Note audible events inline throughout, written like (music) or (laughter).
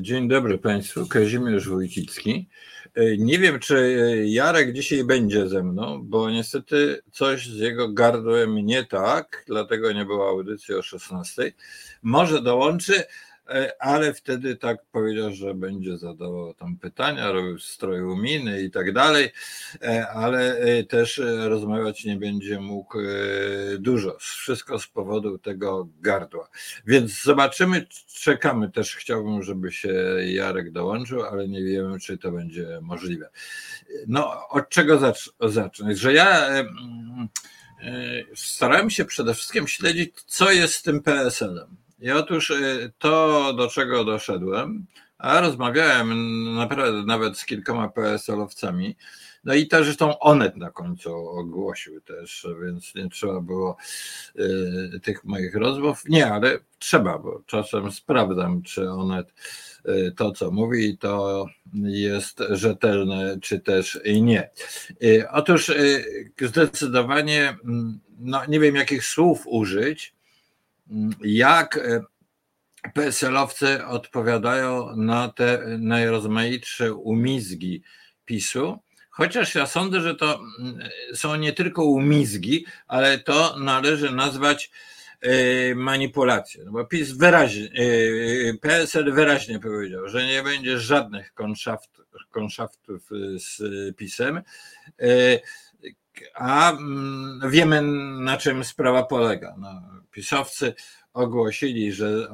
Dzień dobry Państwu, Kazimierz Wójcicki. Nie wiem, czy Jarek dzisiaj będzie ze mną, bo niestety coś z jego gardłem nie tak, dlatego nie było audycji o 16. Może dołączy, E, ale wtedy tak powiedział, że będzie zadawał tam pytania, robił stroju miny i tak dalej, e, ale e, też rozmawiać nie będzie mógł dużo. Wszystko z powodu tego gardła. Więc zobaczymy, czekamy. Też chciałbym, żeby się Jarek dołączył, ale nie wiemy, czy to będzie możliwe. No, od czego zacz zacząć? Że ja starałem się przede wszystkim śledzić, co jest z tym PSL-em i otóż y, to, do czego doszedłem, a rozmawiałem naprawdę nawet z kilkoma PSL-owcami, no i też zresztą Onet na końcu ogłosił też, więc nie trzeba było y, tych moich rozmów. Nie, ale trzeba, bo czasem sprawdzam, czy Onet y, to, co mówi, to jest rzetelne, czy też nie. Otóż zdecydowanie, mm, no nie wiem jakich słów użyć, jak e, PSL-owcy odpowiadają na te najrozmaitsze umizgi PiSu. Chociaż ja sądzę, że to mm, są nie tylko umizgi, ale to należy nazwać e, manipulacją. No bo PiS wyraźnie, e, PSL wyraźnie powiedział, że nie będzie żadnych konszaftów z PiSem, a mm, wiemy na czym sprawa polega. No, pisowcy ogłosili, że,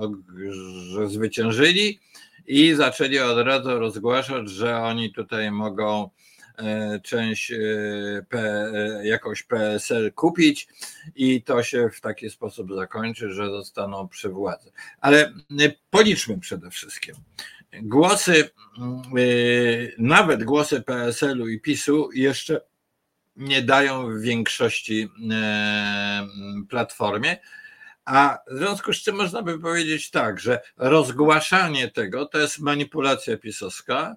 że zwyciężyli i zaczęli od razu rozgłaszać, że oni tutaj mogą e, część e, P, e, jakąś PSL kupić i to się w taki sposób zakończy, że zostaną przy władzy. Ale policzmy przede wszystkim. Głosy, nawet głosy PSL-u i PiSu jeszcze nie dają w większości platformie, a w związku z czym można by powiedzieć tak, że rozgłaszanie tego to jest manipulacja pisowska,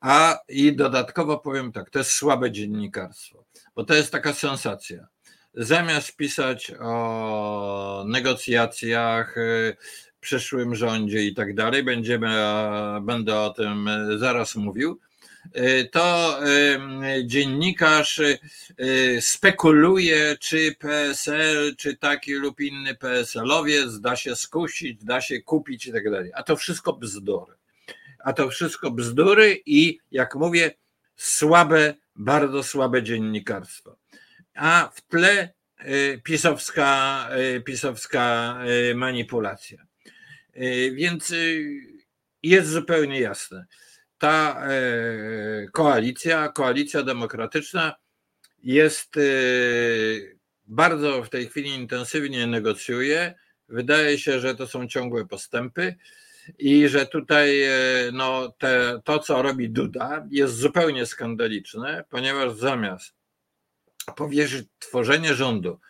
a i dodatkowo powiem tak, to jest słabe dziennikarstwo, bo to jest taka sensacja. Zamiast pisać o negocjacjach, y, przyszłym rządzie i tak dalej, będziemy, będę o tym zaraz mówił, to y, dziennikarz y, spekuluje, czy PSL, czy taki lub inny PSL-owiec da się skusić, da się kupić i tak dalej. A to wszystko bzdury. A to wszystko bzdury i jak mówię, słabe, bardzo słabe dziennikarstwo. A w tle pisowska, pisowska manipulacja. Więc jest zupełnie jasne ta e, koalicja, koalicja demokratyczna jest e, bardzo w tej chwili intensywnie negocjuje. Wydaje się, że to są ciągłe postępy i że tutaj e, no, te, to, co robi Duda, jest zupełnie skandaliczne, ponieważ zamiast powierzyć tworzenie rządu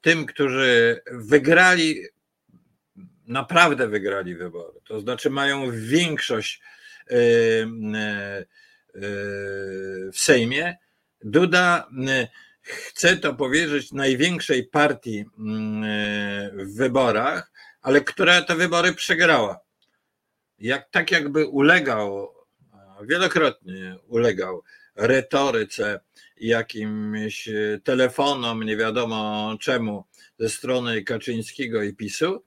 tym, którzy wygrali, naprawdę wygrali wybory, to znaczy mają większość w Sejmie. Duda chce to powierzyć największej partii w wyborach, ale która te wybory przegrała. Jak, tak jakby ulegał, wielokrotnie ulegał retoryce, jakimś telefonom, nie wiadomo czemu, ze strony Kaczyńskiego i PiSu,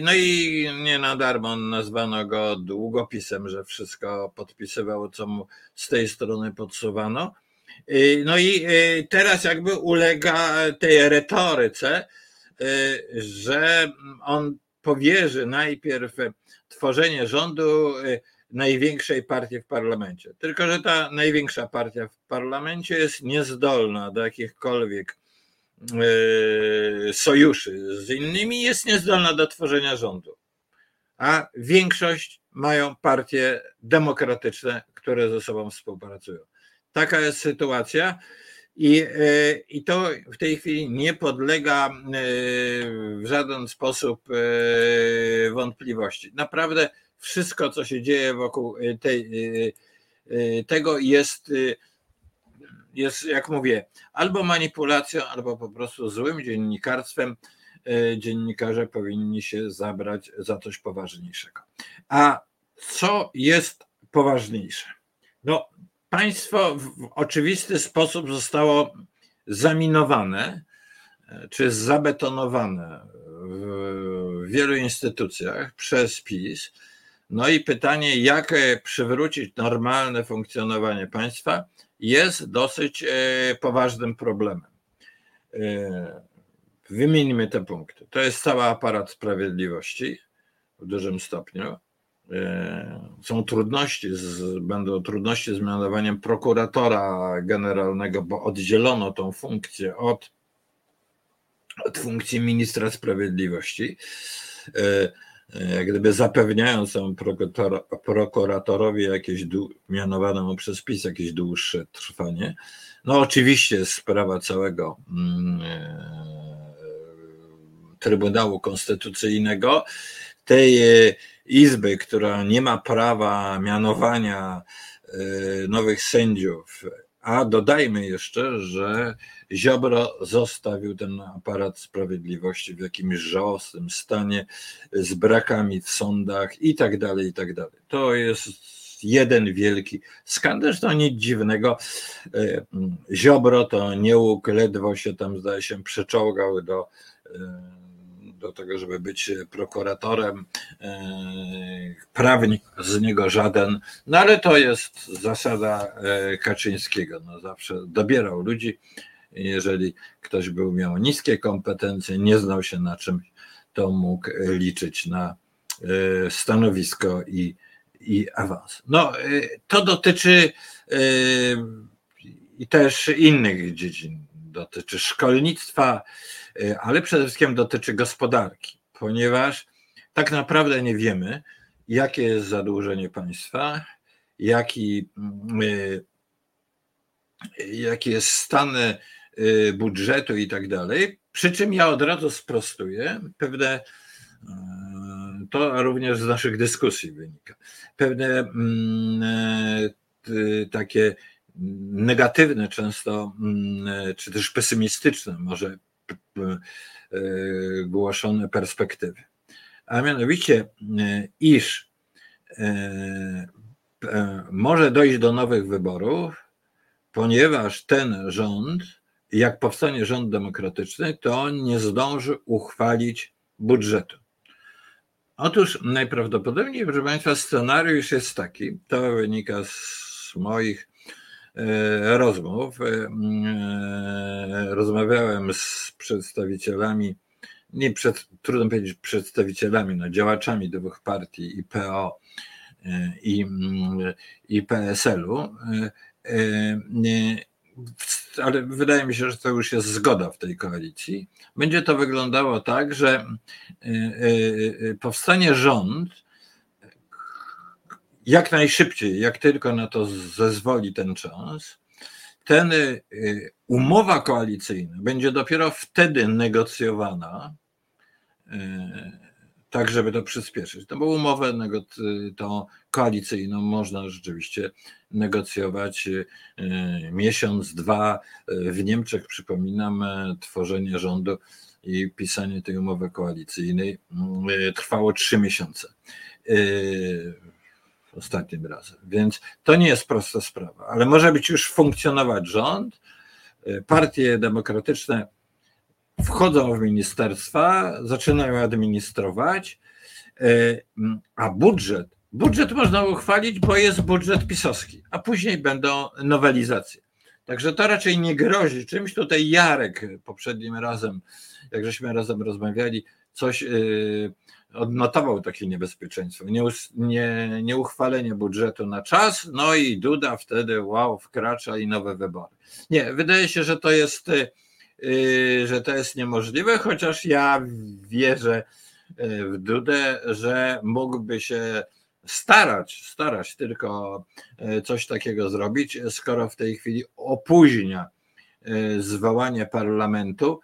no i nie na darmo nazwano go długopisem, że wszystko podpisywał, co mu z tej strony podsuwano. Y, no i y, teraz jakby ulega tej retoryce, że on powierzy najpierw tworzenie rządu największej partii w parlamencie. Tylko, że ta największa partia w parlamencie jest niezdolna do jakichkolwiek sojuszy z innymi, jest niezdolna do tworzenia rządu. A większość mają partie demokratyczne, które ze sobą współpracują. Taka jest sytuacja. I, e, I to w tej chwili nie podlega e, w żaden sposób wątpliwości. Naprawdę wszystko, co się dzieje wokół tej, tego, jest jest, jak mówię, albo manipulacją, albo po prostu złym dziennikarstwem. E, dziennikarze powinni się zabrać za coś poważniejszego. A co jest poważniejsze? No, państwo w oczywisty sposób zostało zaminowane czy zabetonowane w wielu instytucjach przez PiS. No i pytanie, jak przywrócić normalne funkcjonowanie państwa, jest dosyć e, poważnym problemem. E, wymieńmy te punkty. To jest cały aparat sprawiedliwości w dużym stopniu. E, są trudności, z, będą trudności z mianowaniem prokuratora generalnego, bo oddzielono tą funkcję od, od funkcji ministra sprawiedliwości. Jak gdyby zapewniając temu prokuratorowi jakieś mianowanemu przez PiS jakieś dłuższe trwanie. No oczywiście sprawa całego mm, Trybunału Konstytucyjnego, tej e, izby, która nie ma prawa mianowania e, nowych sędziów, a dodajmy jeszcze, że Ziobro zostawił ten aparat sprawiedliwości w jakimś żałosnym stanie z brakami w sądach i tak dalej, i tak dalej. To jest jeden wielki skandal, to nic dziwnego. E, Ziobro to nie łuk, ledwo się tam zdaje się przeczołgał do do tego, żeby być prokuratorem. E, prawnik z niego żaden, no ale to jest zasada e, Kaczyńskiego. No zawsze dobierał ludzi. Jeżeli ktoś był, miał niskie kompetencje, nie znał się na czym, to mógł liczyć na e, stanowisko i, i awans. No, to dotyczy i też innych dziedzin. Dotyczy szkolnictwa, ale przede wszystkim dotyczy gospodarki, ponieważ tak naprawdę nie wiemy, jakie jest zadłużenie państwa, jaki, y, jaki jest stan y, budżetu i tak dalej. Przy czym ja od razu sprostuję pewne, to również z naszych dyskusji wynika, pewne mm, takie negatywne często, mm, czy też pesymistyczne może głoszone perspektywy. A mianowicie, e, iż e, może dojść do nowych wyborów, ponieważ ten rząd, jak powstanie rząd demokratyczny, to nie zdąży uchwalić budżetu. Otóż najprawdopodobniej, proszę Państwa, scenariusz jest taki, to wynika z moich E, rozmów. E, e, rozmawiałem z przedstawicielami, nie przed, trudno powiedzieć przedstawicielami, no, działaczami dwóch partii, i PO i, i PSL-u, ale wydaje mi się, że to już jest zgoda w tej koalicji. Będzie to wyglądało tak, że powstanie rząd, jak najszybciej, jak tylko na to zezwoli ten czas, ten y, umowa koalicyjna będzie dopiero wtedy negocjowana, y, tak żeby to przyspieszyć. No bo umowę tą koalicyjną można rzeczywiście negocjować y, miesiąc, dwa. W Niemczech, przypominam, tworzenie rządu i pisanie tej umowy koalicyjnej trwało trzy miesiące ostatnim razem. Więc to nie jest prosta sprawa, ale może być już funkcjonować rząd. Partie demokratyczne wchodzą w ministerstwa, zaczynają administrować, a budżet, budżet można uchwalić, bo jest budżet pisowski, a później będą nowelizacje. Także to raczej nie grozi czymś. Tutaj Jarek poprzednim razem, jak żeśmy razem rozmawiali, coś yy, odnotował takie niebezpieczeństwo. Nie, nie, nieuchwalenie budżetu na czas, no i Duda wtedy wow, wkracza i nowe wybory. Nie, wydaje się, że to jest, yy, że to jest niemożliwe, chociaż ja wierzę yy, w Dudę, że mógłby się starać, starać tylko coś takiego zrobić, skoro w tej chwili opóźnia zwołanie parlamentu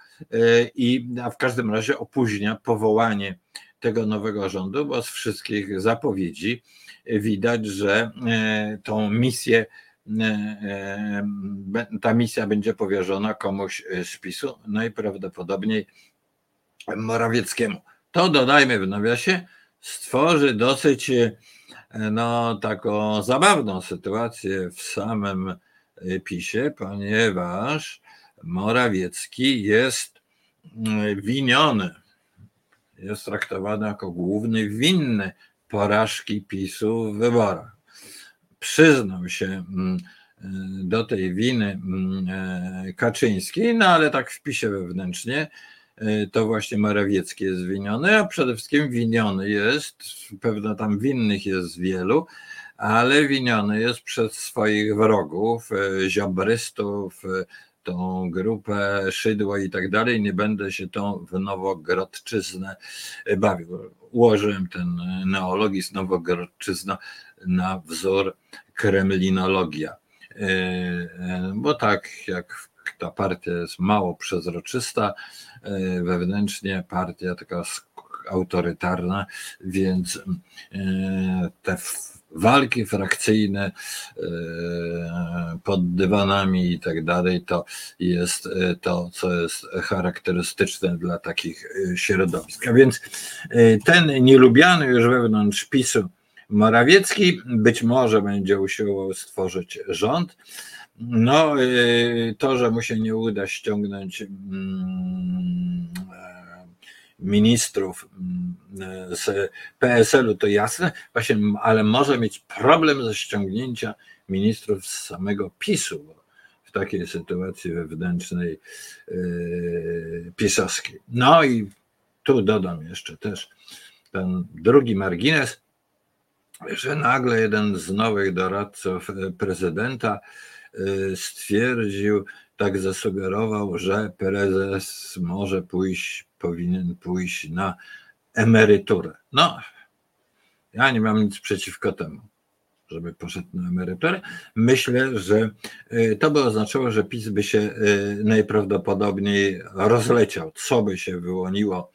i a w każdym razie opóźnia powołanie tego nowego rządu, bo z wszystkich zapowiedzi widać, że e, tą misję, e, e, ta misja będzie powierzona komuś z PiSu, najprawdopodobniej Morawieckiemu. To dodajmy w nawiasie, stworzy dosyć no, taką zabawną sytuację w samym PiSie, ponieważ Morawiecki jest mm, winiony, jest traktowany jako główny winny porażki PiSu w wyborach. Przyznał się mm, do tej winy mm, Kaczyński, no ale tak w PiSie wewnętrznie to właśnie Morawiecki jest winiony, a przede wszystkim winiony jest, pewno tam winnych jest wielu, ale winiony jest przez swoich wrogów, e, ziobrystów, tą grupę Szydło i tak dalej. Nie będę się tą w Nowogrodczyznę bawił. Ułożyłem ten neologizm Nowogrodczyzna na wzór kremlinologia. E, e, bo tak jak ta partia jest mało przezroczysta, e, wewnętrznie partia taka autorytarna, więc te walki frakcyjne pod dywanami i tak dalej, to jest to, co jest charakterystyczne dla takich środowisk. A więc ten nielubiany już wewnątrz PiSu Morawiecki być może będzie usiłował stworzyć rząd. No, to, że mu się nie uda ściągnąć mm, e, ministrów mm, z PSL-u, to jasne, właśnie, ale może mieć problem ze ściągnięcia ministrów z samego PiSu, bo w takiej sytuacji wewnętrznej yy, pisowskiej. No i tu dodam jeszcze też ten drugi margines że nagle jeden z nowych doradców e, prezydenta e, stwierdził, tak zasugerował, że prezes może pójść, powinien pójść na emeryturę. No, ja nie mam nic przeciwko temu, żeby poszedł na emeryturę. Myślę, że e, to by oznaczało, że PiS by się najprawdopodobniej rozleciał, co by się wyłoniło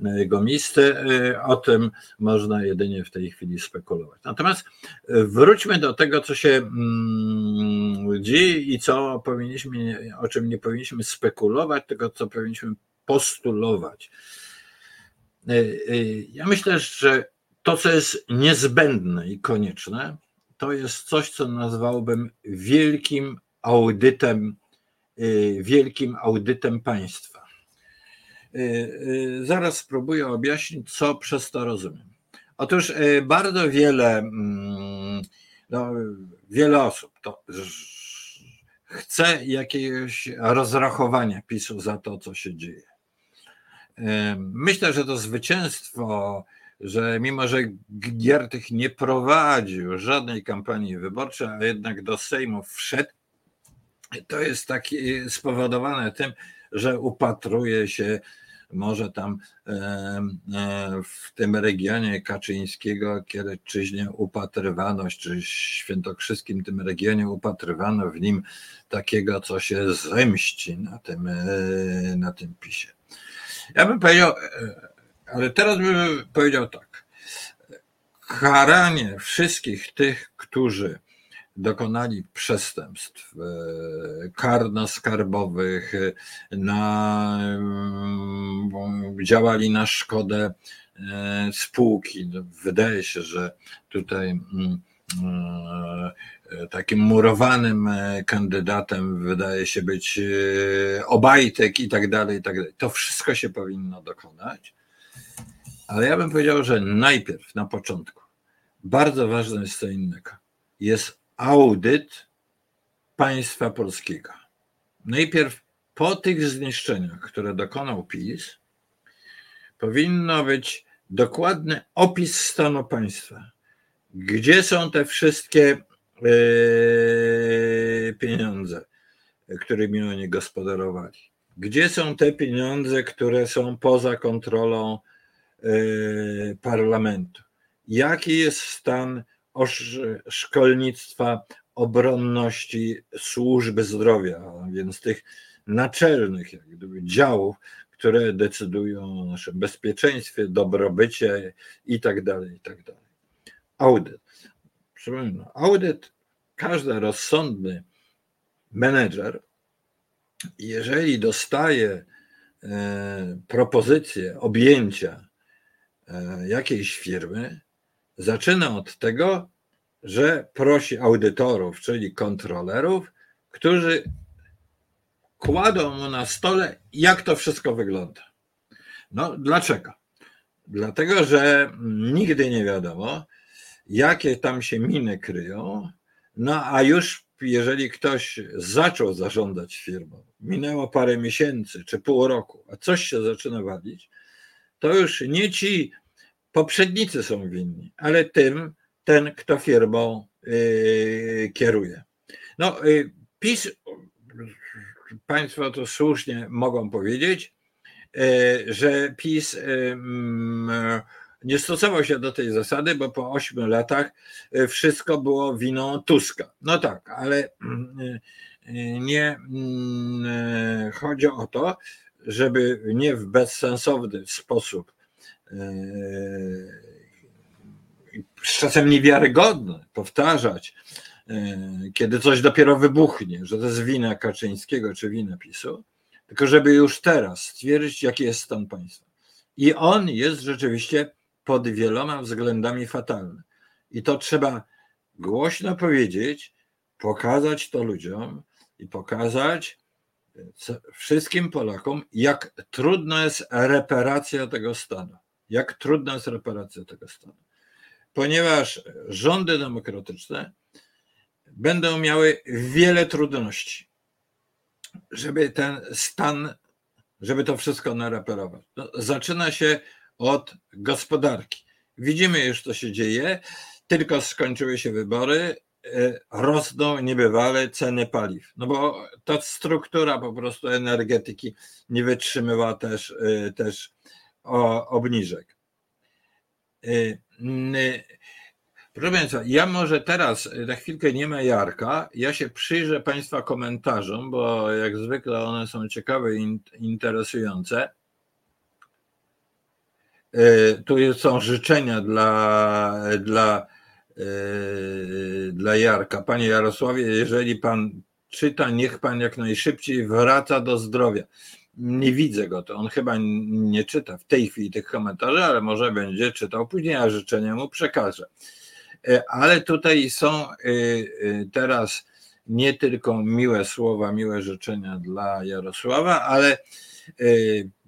jego miejsce. Y, o tym można jedynie w tej chwili spekulować. Natomiast y, wróćmy do tego, co się mm, dzieje i co powinniśmy, o czym nie powinniśmy spekulować, tylko co powinniśmy postulować. Y, ja myślę, że to, co jest niezbędne i konieczne, to jest coś, co nazwałbym wielkim audytem, wielkim audytem państwa. Y, y, zaraz spróbuję objaśnić, co przez to rozumiem. Otóż y, bardzo wiele, mm, no, wiele osób to chce jakiegoś rozrachowania PiSu za to, co się dzieje. Myślę, że to zwycięstwo, że mimo, że Giertych nie prowadził żadnej kampanii wyborczej, a jednak do Sejmu wszedł, to jest taki spowodowane tym, że upatruje się może tam e, e, w tym regionie Kaczyńskiego, Kiereczyźnie upatrywano, czy świętokrzyskim tym regionie upatrywano w nim takiego, co się zemści na tym, e, na tym pisie. Ja bym powiedział, ale teraz bym powiedział tak. Karanie wszystkich tych, którzy dokonali przestępstw e, karno-skarbowych, e, na, mm, działali na szkodę e, spółki. No, wydaje się, że tutaj mm, takim murowanym kandydatem wydaje się być Obajtek i tak dalej, i tak dalej. To wszystko się powinno dokonać. Ale ja bym powiedział, że najpierw, na początku, bardzo ważne jest co innego. Jest audyt państwa polskiego. Najpierw po tych zniszczeniach, które dokonał PiS, powinno być dokładny opis stanu państwa. Gdzie są te wszystkie yy, pieniądze, którymi oni gospodarowali? Gdzie są te pieniądze, które są poza kontrolą yy, parlamentu? Jaki jest stan szkolnictwa, obronności, służby zdrowia, a więc tych naczelnych jak gdyby, działów, które decydują o naszym bezpieczeństwie, dobrobycie i tak dalej, i tak dalej. Audyt. Przypominam, audyt, każdy rozsądny menedżer, jeżeli dostaje e, propozycję objęcia e, jakiejś firmy, Zaczyna od tego, że prosi audytorów, czyli kontrolerów, którzy kładą mu na stole, jak to wszystko wygląda. No, dlaczego? Dlatego, że nigdy nie wiadomo, jakie tam się miny kryją, no a już jeżeli ktoś zaczął zarządzać firmą, minęło parę miesięcy czy pół roku, a coś się zaczyna walić, to już nie ci poprzednicy są winni, ale tym, ten, kto firmą yy, kieruje. No, yy, PiS, Państwo to słusznie mogą powiedzieć, yy, że PiS nie stosował się do tej zasady, bo po ośmiu latach wszystko było winą Tuska. No tak, ale nie chodzi o to, żeby nie w bezsensowny sposób, czasem niewiarygodny, powtarzać, kiedy coś dopiero wybuchnie, że to jest wina Kaczyńskiego czy wina PiSu, tylko żeby już teraz stwierdzić, jaki jest stan państwa. I on jest rzeczywiście pod wieloma względami fatalne. I to trzeba głośno powiedzieć, pokazać to ludziom i pokazać wszystkim Polakom, jak trudna jest reparacja tego stanu. Jak trudna jest reparacja tego stanu. Ponieważ rządy demokratyczne będą miały wiele trudności, żeby ten stan, żeby to wszystko nareperować. No, zaczyna się od gospodarki. Widzimy już, co się dzieje, tylko skończyły się wybory, e, rosną niebywale ceny paliw. No bo ta struktura po prostu energetyki nie wytrzymywa też, e, też obniżek. E, proszę Państwa, ja może teraz, na chwilkę nie ma Jarka, ja się przyjrzę Państwa komentarzom, bo jak zwykle one są ciekawe i interesujące. E, tu są życzenia dla, dla, e, dla Jarka. Panie Jarosławie, jeżeli pan czyta, niech pan jak najszybciej wraca do zdrowia. Nie widzę go, to on chyba nie czyta w tej chwili tych komentarzy, ale może będzie czytał później, a życzenia mu przekażę. E, ale tutaj są teraz nie tylko miłe słowa, miłe życzenia dla Jarosława, ale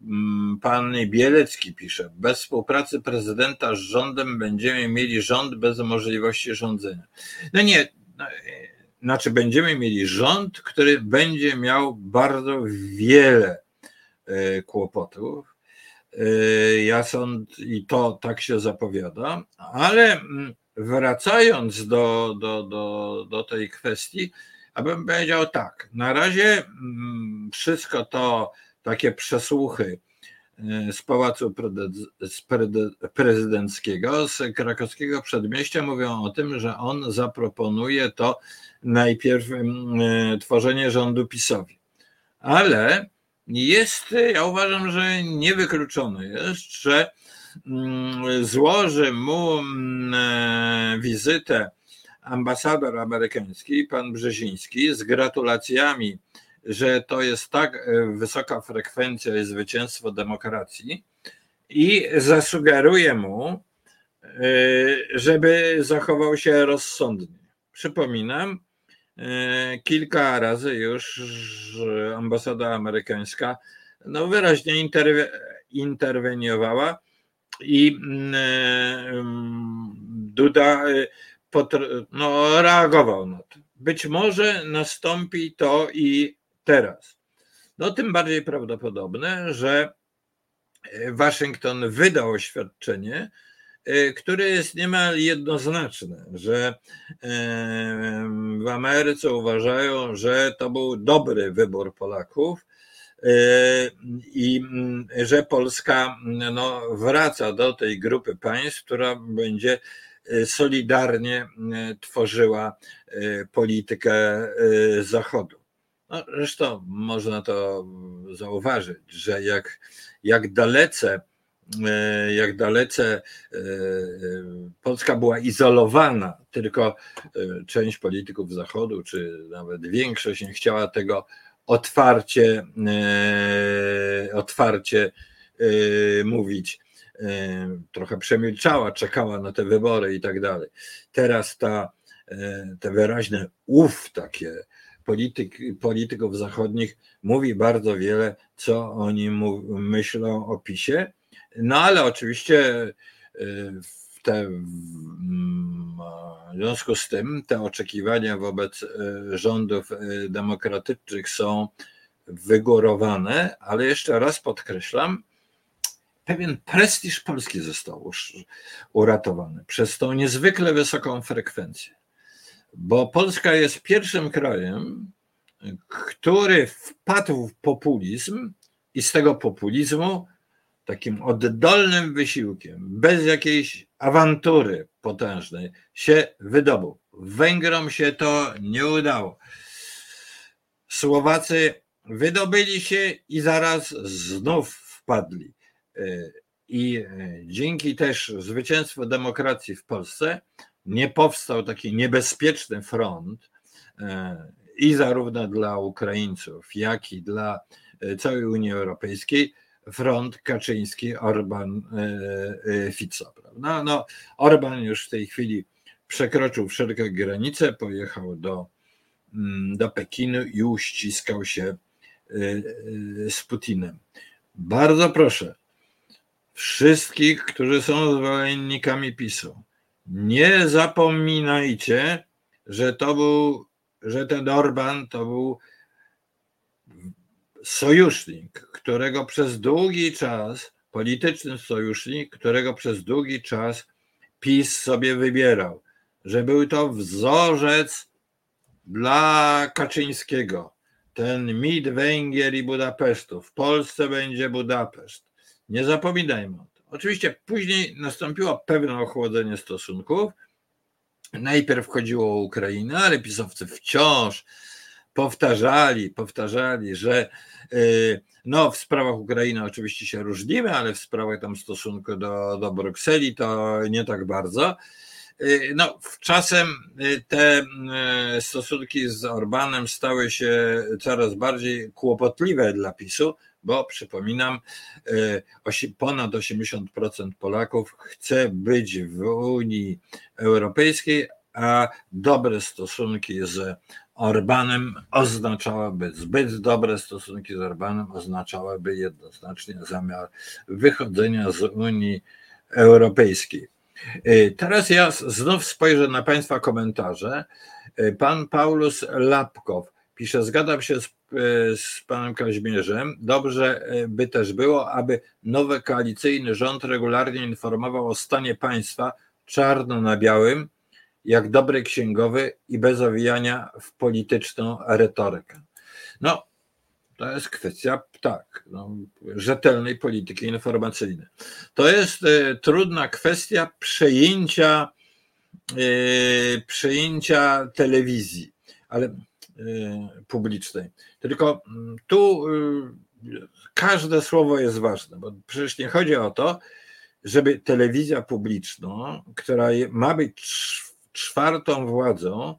mm, pan Bielecki pisze, bez współpracy prezydenta z rządem będziemy mieli rząd bez możliwości rządzenia. No nie, no, znaczy będziemy mieli rząd, który będzie miał bardzo wiele kłopotów. Ja sądzę, i to tak się zapowiada, ale mm, wracając do, do, do, do tej kwestii, abym powiedział tak, na razie mm, wszystko to takie przesłuchy e, z Pałacu Prezydenckiego, z krakowskiego przedmieścia mówią o tym, że on zaproponuje to najpierw e, tworzenie rządu PiSowi. Ale jest, ja uważam, że niewykluczone jest, że złoży mu e, wizytę ambasador amerykański, pan Brzeziński, z gratulacjami że to jest tak e, wysoka frekwencja i zwycięstwo demokracji i zasugeruje mu, e, żeby zachował się rozsądnie. Przypominam, kilka razy już ambasada amerykańska no wyraźnie interweniowała i mm, mm, Duda no, reagował na to. Być może nastąpi to i teraz. No tym bardziej prawdopodobne, że e, Waszyngton wydał oświadczenie, e, które jest niemal jednoznaczne, że e, w Ameryce uważają, że to był dobry wybór Polaków i że Polska no, wraca do tej grupy państw, która będzie solidarnie tworzyła politykę Zachodu. No, zresztą można to zauważyć, że jak, jak dalece e, jak dalece e, Polska była izolowana, tylko e, część polityków Zachodu, czy nawet większość nie chciała tego otwarcie, otwarcie mówić. trochę przemilczała, czekała na te wybory i tak dalej. Teraz ta, te wyraźne ów takie polityk, polityków zachodnich mówi bardzo wiele, co oni myślą o PiSie. No ale oczywiście w, te, w związku z tym te oczekiwania wobec rządów demokratycznych są wygórowane, ale jeszcze raz podkreślam, pewien prestiż Polski został uratowany przez tą niezwykle wysoką frekwencję. Bo Polska jest pierwszym krajem, który wpadł w populizm i z tego populizmu takim oddolnym wysiłkiem, bez jakiejś awantury potężnej się wydobył. Węgrom się to nie udało. Słowacy wydobyli się i zaraz znów wpadli. E, I e, dzięki też zwycięstwu demokracji w Polsce nie powstał taki niebezpieczny front e, i zarówno dla Ukraińców, jak i dla całej Unii Europejskiej front Kaczyński, Orban, Fico. No, no, Orban już w tej chwili przekroczył wszelkie granice, pojechał do, mm, do Pekinu i uściskał się y, z Putinem. Bardzo proszę wszystkich, którzy są zwolennikami PiSu, nie zapominajcie, że to był, że ten Orban to był sojusznik, którego przez długi czas, polityczny sojusznik, którego przez długi czas PiS sobie wybierał, że był to wzorzec dla Kaczyńskiego, ten mit Węgier i Budapesztu. W Polsce będzie Budapeszt. Nie zapominajmy o tym. Oczywiście później nastąpiło pewne ochłodzenie stosunków. Najpierw chodziło o Ukrainę, ale pisowcy wciąż powtarzali, powtarzali, że y, no, w sprawach Ukrainy oczywiście się różnimy, ale w sprawach tam stosunku do, do Brukseli to nie tak bardzo. Y, no, czasem y, te stosunki z Orbanem stały się coraz bardziej kłopotliwe dla PiSu, bo przypominam, ponad 80% Polaków chce być w Unii Europejskiej, a dobre stosunki z Orbanem oznaczałyby, zbyt dobre stosunki z Orbanem oznaczałyby jednoznacznie zamiar wychodzenia z Unii Europejskiej. Y, teraz ja znów spojrzę na Państwa komentarze. Y, pan Paulus Lapkow pisze, zgadzam się z, y, z panem Kaźmierzem. Dobrze by też było, aby nowy koalicyjny rząd regularnie informował o stanie państwa czarno na białym, jak dobry księgowy i bez owijania w polityczną retorykę. No, to jest kwestia, tak, no, rzetelnej polityki informacyjnej. To jest y, trudna kwestia przejęcia, y, przejęcia telewizji, ale y, publicznej. Tylko mm, tu każde słowo jest ważne, bo przecież nie chodzi o to, żeby telewizja publiczna, która ma być czwartą władzą,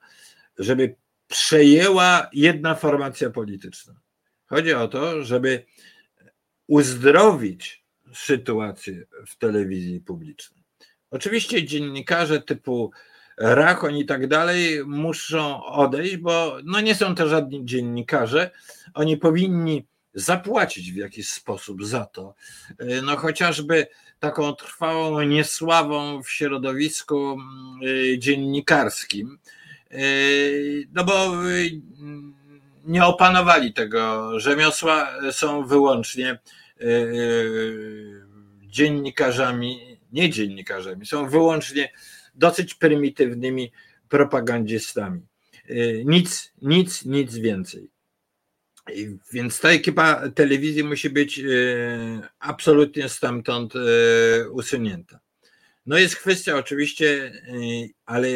żeby przejęła jedna formacja polityczna. Chodzi o to, żeby uzdrowić sytuację w telewizji publicznej. Oczywiście dziennikarze typu Rachon i tak dalej muszą odejść, bo no nie są to żadni dziennikarze. Oni powinni zapłacić w jakiś sposób za to. No chociażby taką trwałą niesławą w środowisku mm, dziennikarskim. No bo nie opanowali tego rzemiosła, są wyłącznie dziennikarzami, nie dziennikarzami, są wyłącznie dosyć prymitywnymi propagandzistami. E, nic, nic, nic więcej. Więc ta ekipa telewizji musi być absolutnie stamtąd usunięta. No jest kwestia oczywiście, ale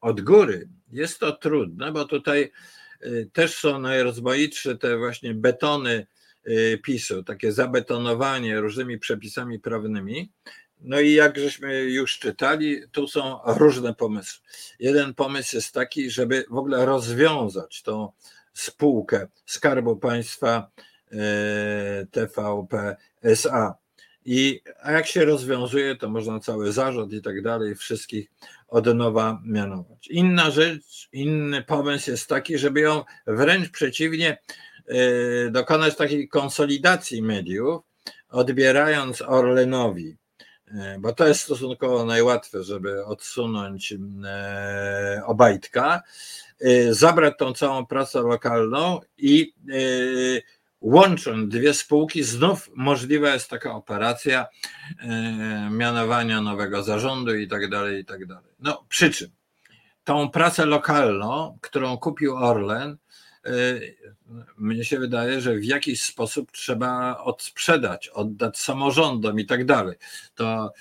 od góry jest to trudne, bo tutaj też są najrozmaitsze te właśnie betony PiSu, takie zabetonowanie różnymi przepisami prawnymi. No i jak żeśmy już czytali, tu są różne pomysły. Jeden pomysł jest taki, żeby w ogóle rozwiązać tą spółkę Skarbu Państwa y, TVP SA. I a jak się rozwiązuje, to można cały zarząd i tak dalej, wszystkich od nowa mianować. Inna rzecz, inny pomysł jest taki, żeby ją wręcz przeciwnie y, dokonać takiej konsolidacji mediów, odbierając Orlenowi, y, bo to jest stosunkowo najłatwe, żeby odsunąć Obajtka, zabrać tą całą pracę lokalną i łącząc dwie spółki, znów możliwa jest taka operacja e, mianowania nowego zarządu i tak dalej, i tak dalej. No, przy czym tą pracę lokalną, którą kupił Orlen, mnie się wydaje, że w jakiś sposób trzeba odsprzedać, oddać samorządom i tak dalej. To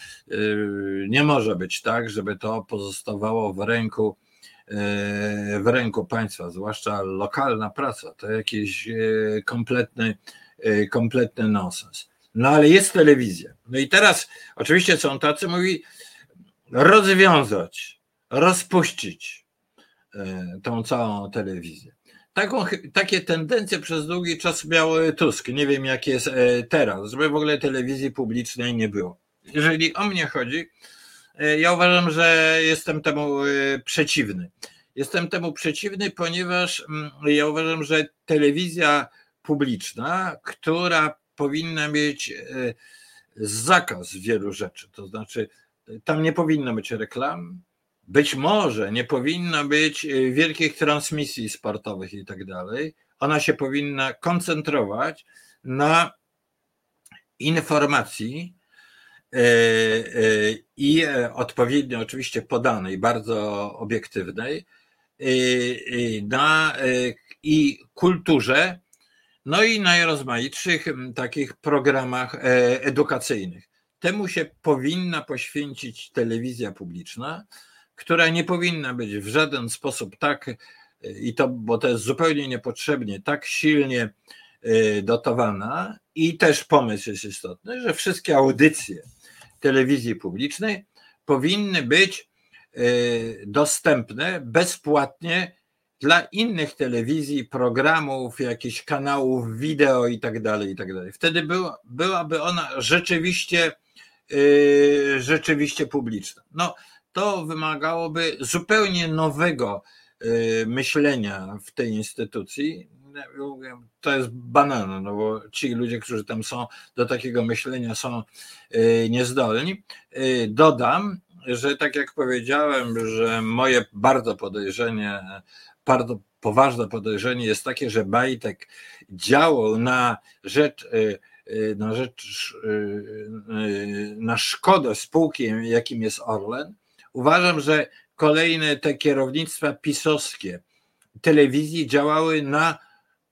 nie może być tak, żeby to pozostawało w ręku w ręku państwa, zwłaszcza lokalna praca, to jakiś e, kompletny, e, kompletny nonsens. No ale jest telewizja. No i teraz oczywiście są tacy, mówi rozwiązać, rozpuścić tą całą telewizję. Taką, takie tendencje przez długi czas miał Tusk. Nie wiem, jak jest teraz, żeby w ogóle telewizji publicznej nie było. Jeżeli o mnie chodzi, E, ja uważam, że jestem temu e, przeciwny. Jestem temu przeciwny, ponieważ mm, ja uważam, że telewizja publiczna, która powinna mieć e, zakaz wielu rzeczy, to znaczy tam nie powinno być reklam, być może nie powinno być wielkich transmisji sportowych i tak dalej. Ona się powinna koncentrować na informacji, E, e, i odpowiednio oczywiście podanej, bardzo obiektywnej e, na, i kulturze, no i najrozmaitszych takich programach edukacyjnych. Temu się powinna poświęcić telewizja publiczna, która nie powinna być w żaden sposób tak, i to, bo to jest zupełnie niepotrzebnie, tak silnie dotowana. I też pomysł jest istotny, że wszystkie audycje, telewizji publicznej powinny być e, dostępne bezpłatnie dla innych telewizji, programów, jakichś kanałów wideo i tak dalej, i tak dalej. Wtedy była, byłaby ona rzeczywiście, e, rzeczywiście publiczna. No, to wymagałoby zupełnie nowego e, myślenia w tej instytucji to jest banana, no bo ci ludzie, którzy tam są, do takiego myślenia są y, niezdolni. Y, dodam, że tak jak powiedziałem, że moje bardzo podejrzenie, bardzo poważne podejrzenie jest takie, że Bajtek działał na rzecz, y, na rzecz, na szkodę spółki, jakim jest Orlen. Uważam, że kolejne te kierownictwa pisowskie telewizji działały na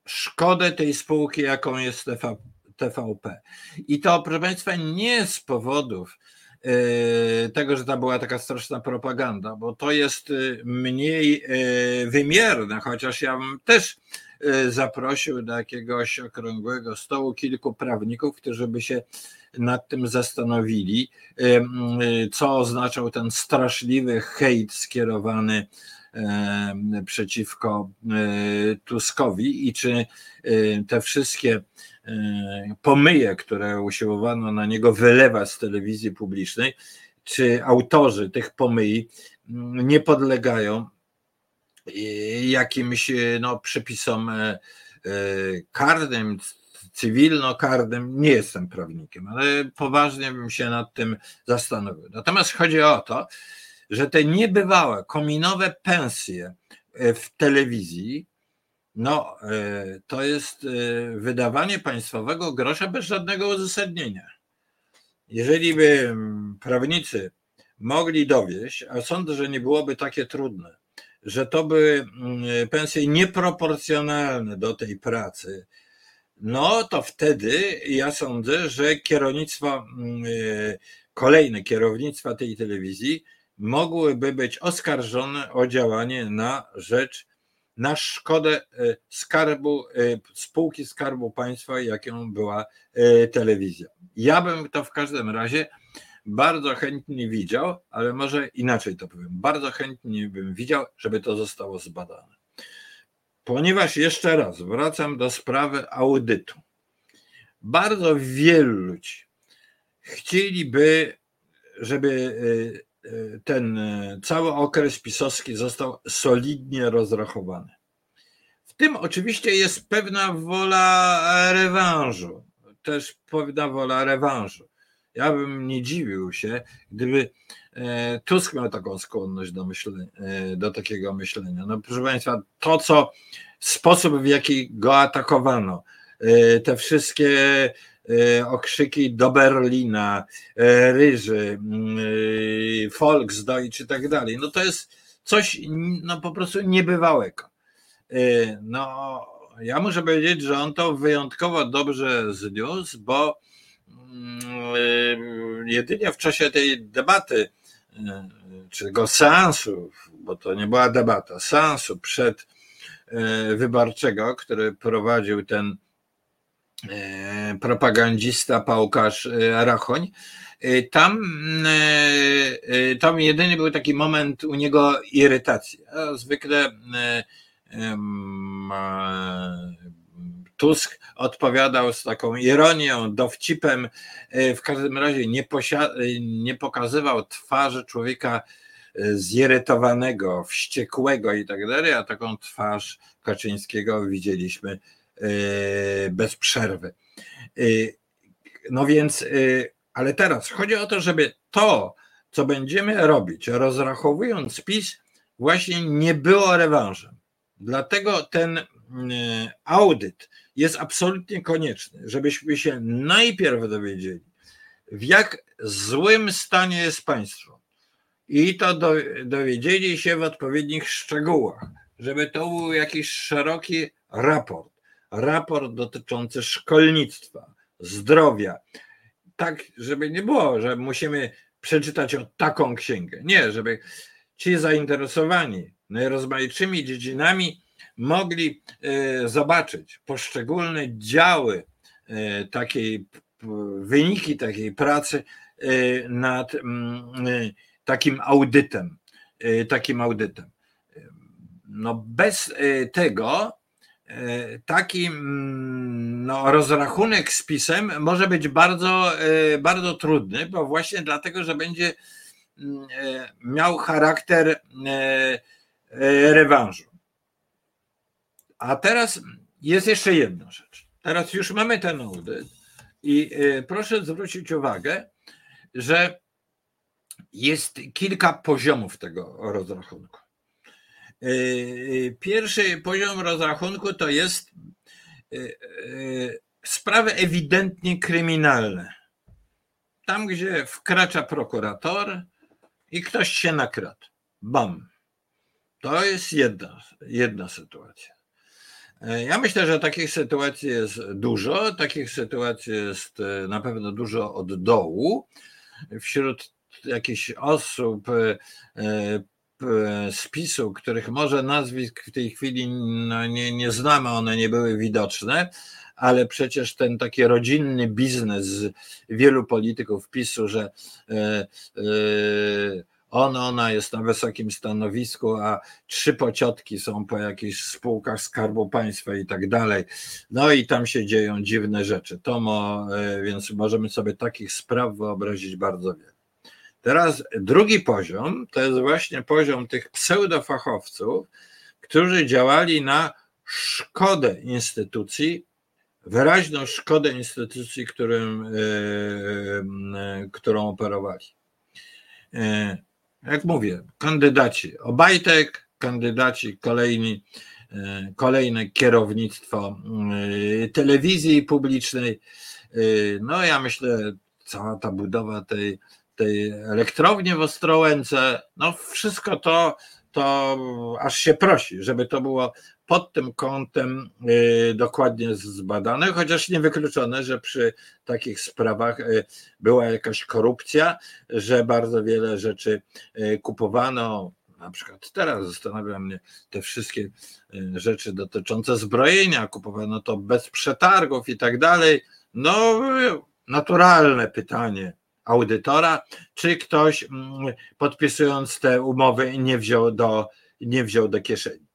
szkodę tej spółki, jaką jest TV, TVP. I to, proszę Państwa, nie z powodów e, tego, że to była taka straszna propaganda, bo to jest e, mniej e, wymierne, chociaż ja bym też zaprosił do jakiegoś okrągłego stołu kilku prawników, którzy by się nad tym zastanowili, co oznaczał ten straszliwy hejt skierowany przeciwko e, Tuskowi i czy e, te wszystkie e, pomyje, które usiłowano na niego wylewać z telewizji publicznej, czy autorzy tych pomyj mm, nie podlegają jakimś no, przepisom karnym, cywilno-karnym. Nie jestem prawnikiem, ale poważnie bym się nad tym zastanowił. Natomiast chodzi o to, że te niebywałe kominowe pensje e, w telewizji, no e, to jest e, wydawanie państwowego grosza bez żadnego uzasadnienia. Jeżeli by prawnicy mogli dowieść, a sądzę, że nie byłoby takie trudne, że to by pensje nieproporcjonalne do tej pracy, no to wtedy ja sądzę, że kierownictwo, kolejne kierownictwa tej telewizji mogłyby być oskarżone o działanie na rzecz, na szkodę e, skarbu, e, spółki Skarbu Państwa, jaką była e, telewizja. Ja bym to w każdym razie bardzo chętnie widział, ale może inaczej to powiem. Bardzo chętnie bym widział, żeby to zostało zbadane. Ponieważ jeszcze raz wracam do sprawy audytu. Bardzo wielu ludzi chcieliby, żeby ten cały okres pisowski został solidnie rozrachowany. W tym oczywiście jest pewna wola rewanżu, też pewna wola rewanżu. Ja bym nie dziwił się, gdyby e, Tusk miał taką skłonność do, myślenia, e, do takiego myślenia. No proszę Państwa, to co, sposób w jaki go atakowano, e, te wszystkie okrzyki do Berlina, Ryży, Volksdeutsch i tak dalej, no to jest coś no po prostu niebywałego. No ja muszę powiedzieć, że on to wyjątkowo dobrze zniósł, bo mm, jedynie w czasie tej debaty, czy tego seansu, bo to nie była debata, seansu przed wyborczego, który prowadził ten propagandista Pałkarz Rachoń, tam, tam jedynie był taki moment u niego irytacji. zwykle Tusk odpowiadał z taką ironią, dowcipem. E, w każdym razie nie, nie pokazywał twarzy człowieka e, zirytowanego, wściekłego i tak dalej, a taką twarz Kaczyńskiego widzieliśmy e, bez przerwy. No więc, ale teraz chodzi o to, żeby to, co będziemy robić, rozrachowując PiS, właśnie nie było rewanżem. Dlatego ten audyt jest absolutnie konieczny, żebyśmy się najpierw dowiedzieli, w jak złym stanie jest państwo. I to do, dowiedzieli się w odpowiednich szczegółach, żeby to był jakiś szeroki raport. Raport dotyczący szkolnictwa, zdrowia. Tak, żeby nie było, że musimy przeczytać o taką księgę. Nie, żeby ci zainteresowani najrozmaitszymi dziedzinami mogli e, zobaczyć poszczególne działy e, takiej, wyniki takiej pracy e, nad takim audytem, takim audytem. No bez tego taki mm, no, rozrachunek z pisem może być bardzo, bardzo trudny, bo właśnie dlatego, że będzie mm, miał charakter rewanżu. A teraz jest jeszcze jedna rzecz. Teraz już mamy ten audyt i proszę zwrócić uwagę, że jest kilka poziomów tego rozrachunku. Y, y, pierwszy poziom rozrachunku to jest sprawy ewidentnie kryminalne. Tam, gdzie wkracza prokurator i ktoś się nakradł. Bam. To jest jedna, jedna sytuacja. E, ja myślę, że takich sytuacji jest dużo. Takich sytuacji jest e, na pewno dużo od dołu. Wśród jakichś osób e, spisu, których może nazwisk w tej chwili no nie, nie znamy, one nie były widoczne, ale przecież ten taki rodzinny biznes wielu polityków PiSu, że on, ona jest na wysokim stanowisku, a trzy pociotki są po jakichś spółkach Skarbu Państwa i tak dalej. No i tam się dzieją dziwne rzeczy. To mo, e, więc możemy sobie takich spraw wyobrazić bardzo wiele. Teraz drugi poziom to jest właśnie poziom tych pseudofachowców, którzy działali na szkodę instytucji, wyraźną szkodę instytucji, którym, yy, yy, którą operowali. Yy, jak mówię, kandydaci Obajtek, kandydaci kolejni, e, kolejne kierownictwo e, telewizji publicznej. E, no ja myślę, cała ta budowa tej, tej elektrowni w Ostrołęce, no wszystko to, to aż się prosi, żeby to było pod tym kątem y, dokładnie zbadane, chociaż niewykluczone, że przy takich sprawach y, była jakaś korupcja, że bardzo wiele rzeczy y, kupowano. Na przykład teraz zastanawia mnie te wszystkie rzeczy dotyczące zbrojenia, kupowano to bez przetargów i tak dalej. No, naturalne pytanie audytora, czy ktoś mm, podpisując te umowy nie wziął do, nie wziął do kieszeni.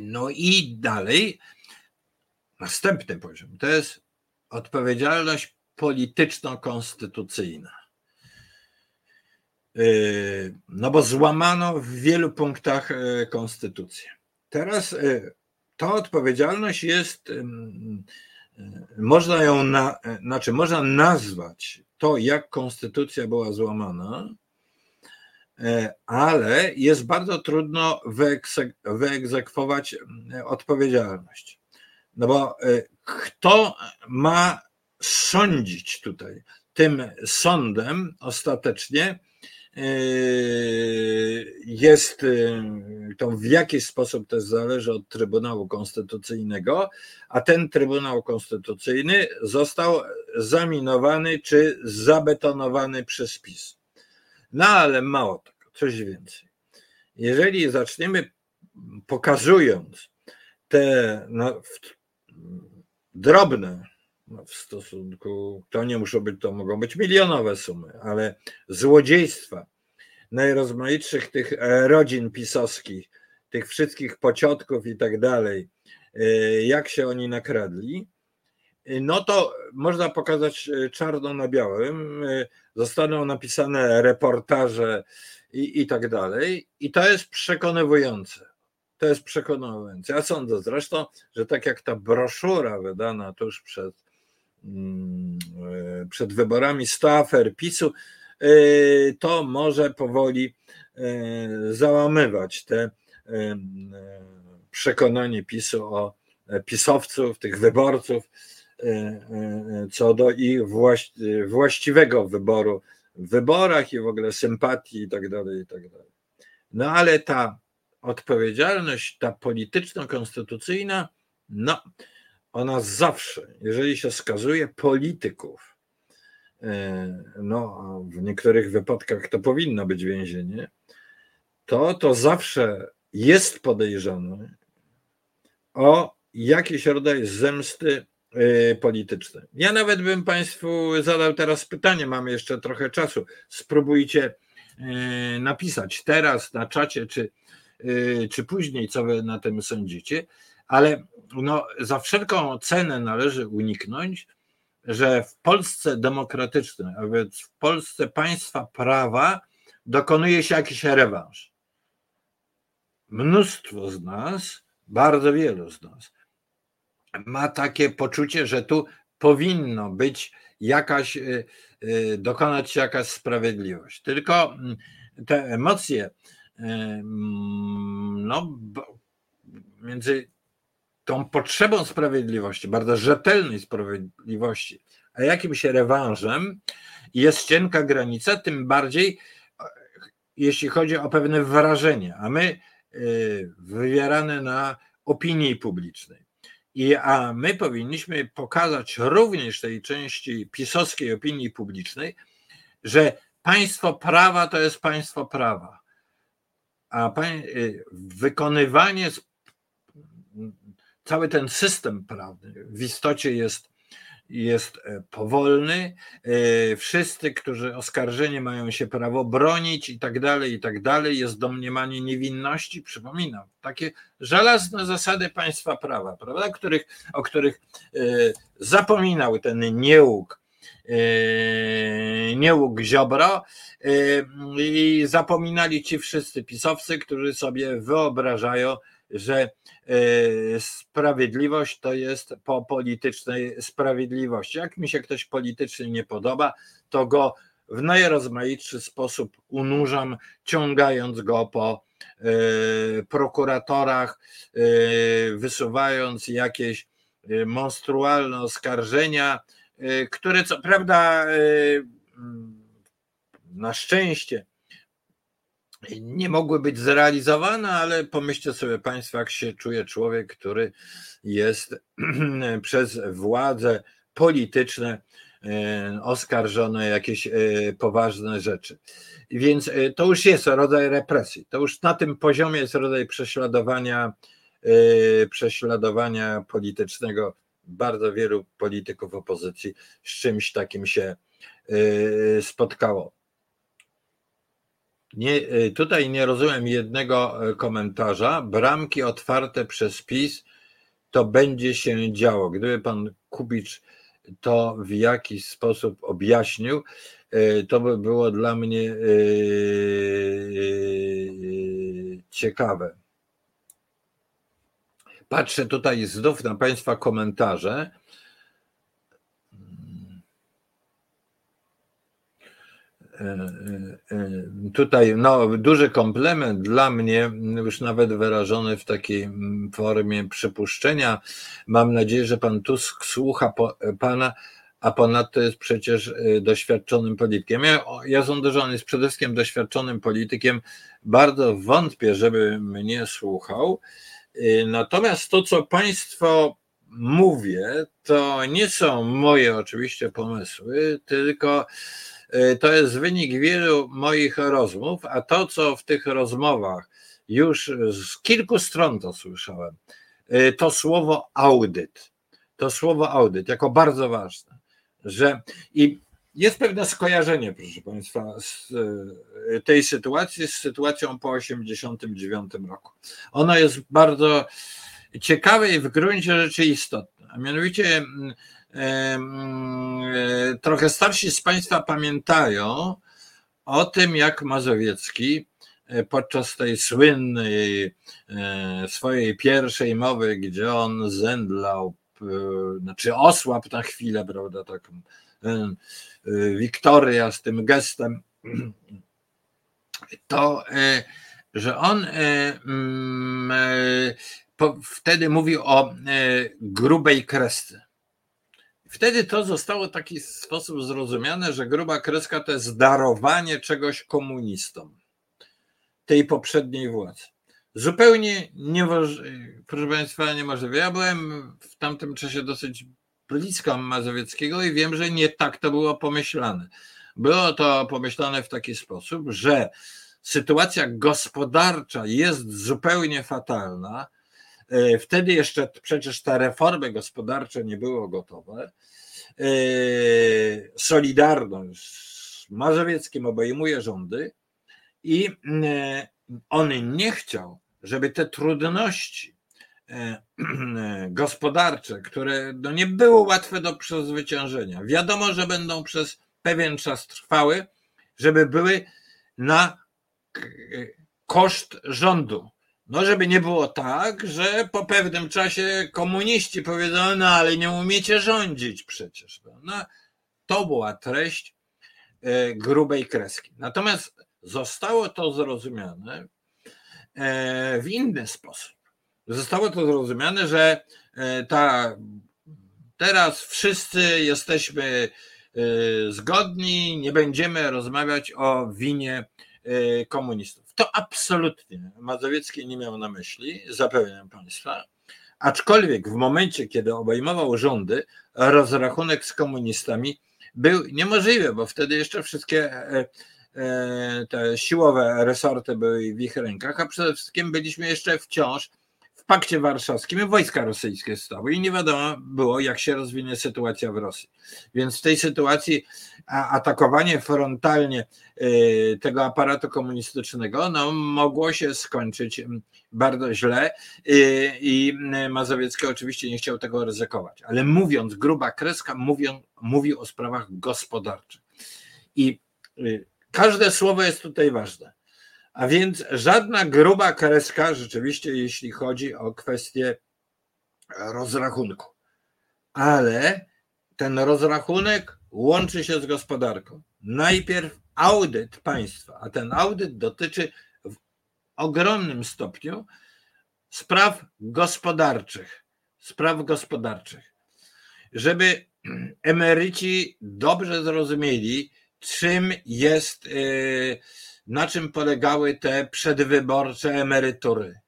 No i dalej, następny poziom to jest odpowiedzialność polityczno-konstytucyjna. No bo złamano w wielu punktach konstytucję. Teraz ta odpowiedzialność jest, można ją, na, znaczy można nazwać to, jak konstytucja była złamana, e, ale jest bardzo trudno wyegzekwować odpowiedzialność. No bo e, kto ma sądzić tutaj? Tym sądem ostatecznie jest, yy, to w jaki sposób też zależy od Trybunału Konstytucyjnego, a ten Trybunał Konstytucyjny został zaminowany czy zabetonowany przez PiS. No ale mało tego, coś więcej. Jeżeli zaczniemy pokazując te no, drobne w stosunku, to nie muszą być, to mogą być milionowe sumy, ale złodziejstwa najrozmaitszych tych e, rodzin pisowskich, tych wszystkich pociotków i tak dalej, e, jak się oni nakradli, e, no to można pokazać czarno na białym, zostaną napisane reportaże i, i tak dalej, i to jest przekonywujące. To jest przekonujące. Ja sądzę zresztą, że tak jak ta broszura wydana tuż przed przed wyborami 100 afer PiSu, e, to może powoli e, załamywać te przekonanie PiSu o pisowców, tych wyborców, co do ich właściwego wyboru w wyborach i w ogóle sympatii tak tak dalej. No ale ta odpowiedzialność, ta polityczno-konstytucyjna, no ona zawsze, jeżeli się skazuje polityków, e, no w niektórych wypadkach to powinno być więzienie, to to zawsze jest podejrzane o jakiś rodzaj zemsty e, politycznej. Ja nawet bym Państwu zadał teraz pytanie, mamy jeszcze trochę czasu. Spróbujcie e, napisać teraz na czacie, czy, czy później, co Wy na tym sądzicie ale no, za wszelką cenę należy uniknąć, że w Polsce demokratycznej, a więc w Polsce państwa prawa dokonuje się jakiś rewanż. Mnóstwo z nas, bardzo wielu z nas, ma takie poczucie, że tu powinno być jakaś, y, y, dokonać się jakaś sprawiedliwość. Tylko mm, te emocje, y, mm, no, między tą potrzebą sprawiedliwości, bardzo rzetelnej sprawiedliwości, a jakimś rewanżem jest cienka granica, tym bardziej jeśli chodzi o pewne wrażenie, a my y, wywierane na opinii publicznej. I, a my powinniśmy pokazać również tej części pisowskiej opinii publicznej, że państwo prawa to jest państwo prawa, a y, wykonywanie cały ten system prawny w istocie jest, jest e, powolny. E, wszyscy, którzy oskarżeni mają się prawo bronić i tak dalej, i tak dalej, jest domniemanie niewinności. Przypominam, takie żelazne zasady państwa prawa, prawda, których, o których e, zapominał ten niełuk niełuk Ziobro i zapominali ci wszyscy pisowcy, którzy sobie wyobrażają, że e, sprawiedliwość to jest po politycznej sprawiedliwości. Jak mi się ktoś politycznie nie podoba, to go w najrozmaitszy sposób unurzam, ciągając go po e, prokuratorach, e, wysuwając jakieś monstrualne oskarżenia, które co prawda na szczęście nie mogły być zrealizowane, ale pomyślcie sobie Państwo, jak się czuje człowiek, który jest (clears throat) przez władze polityczne e, oskarżony o jakieś e, poważne rzeczy. Więc e, to już jest rodzaj represji. To już na tym poziomie jest rodzaj prześladowania, prześladowania politycznego. Bardzo wielu polityków opozycji z czymś takim się spotkało. Nie, y, tutaj nie rozumiem jednego e, komentarza. Bramki otwarte przez PiS to będzie się działo. Gdyby pan Kubicz to w jakiś sposób objaśnił, to by było dla mnie ciekawe. Patrzę tutaj znów na Państwa komentarze. E, e, e, tutaj no, duży komplement dla mnie, już nawet wyrażony w takiej mm, formie przypuszczenia. Mam nadzieję, że pan Tusk słucha pana, a ponadto jest przecież doświadczonym politykiem. Ja, ja sądzę, że on jest przede wszystkim doświadczonym politykiem. Bardzo wątpię, żeby mnie słuchał. Natomiast to, co Państwo mówię, to nie są moje oczywiście pomysły, tylko E, to jest wynik wielu moich rozmów, a to, co w tych rozmowach już z kilku stron to słyszałem, e, to słowo audyt. To słowo audyt jako bardzo ważne, że i jest pewne skojarzenie, proszę Państwa, z e, tej sytuacji z sytuacją po 1989 roku. Ono jest bardzo ciekawe i w gruncie rzeczy istotne. A mianowicie E, trochę starsi z Państwa pamiętają o tym, jak Mazowiecki e, podczas tej słynnej e, swojej pierwszej mowy, gdzie on zemdlał, znaczy osłabł na chwilę, prawda, taką Wiktoria z tym gestem, (clears throat) to, że on wtedy mówił o grubej kresce Wtedy to zostało w taki sposób zrozumiane, że gruba kreska to jest darowanie czegoś komunistom, tej poprzedniej władzy. Zupełnie niemożliwe, proszę Państwa, niemożliwe. Ja byłem w tamtym czasie dosyć blisko Mazowieckiego i wiem, że nie tak to było pomyślane. Było to pomyślane w taki sposób, że sytuacja gospodarcza jest zupełnie fatalna, wtedy jeszcze przecież te reformy gospodarcze nie były gotowe. E, Solidarność z Mazowieckim obejmuje rządy i e, on nie chciał, żeby te trudności (clears throat) gospodarcze, które no nie było łatwe do przezwyciężenia, wiadomo, że będą przez pewien czas trwały, żeby były na koszt rządu. No, żeby nie było tak, że po pewnym czasie komuniści powiedzą, no ale nie umiecie rządzić przecież. No, to była treść e, grubej kreski. Natomiast zostało to zrozumiane e, w inny sposób. Zostało to zrozumiane, że e, ta, teraz wszyscy jesteśmy zgodni, nie będziemy rozmawiać o winie komunistów. To absolutnie Mazowiecki nie miał na myśli, zapewniam Państwa. Aczkolwiek w momencie, kiedy obejmował rządy, rozrachunek z komunistami był niemożliwy, bo wtedy jeszcze wszystkie e, e, te siłowe resorty były w ich rękach, a przede wszystkim byliśmy jeszcze wciąż pakcie warszawskim wojska rosyjskie stały i nie wiadomo było, jak się rozwinie sytuacja w Rosji. Więc w tej sytuacji atakowanie frontalnie y, tego aparatu komunistycznego no, mogło się skończyć bardzo źle y, i Mazowiecki oczywiście nie chciał tego ryzykować. Ale mówiąc, gruba kreska mówią, mówił o sprawach gospodarczych. I y, każde słowo jest tutaj ważne. A więc żadna gruba kreska rzeczywiście, jeśli chodzi o kwestię rozrachunku. Ale ten rozrachunek łączy się z gospodarką. Najpierw audyt państwa, a ten audyt dotyczy w ogromnym stopniu spraw gospodarczych. Spraw gospodarczych. Żeby emeryci dobrze zrozumieli, czym jest. Na czym polegały te przedwyborcze emerytury.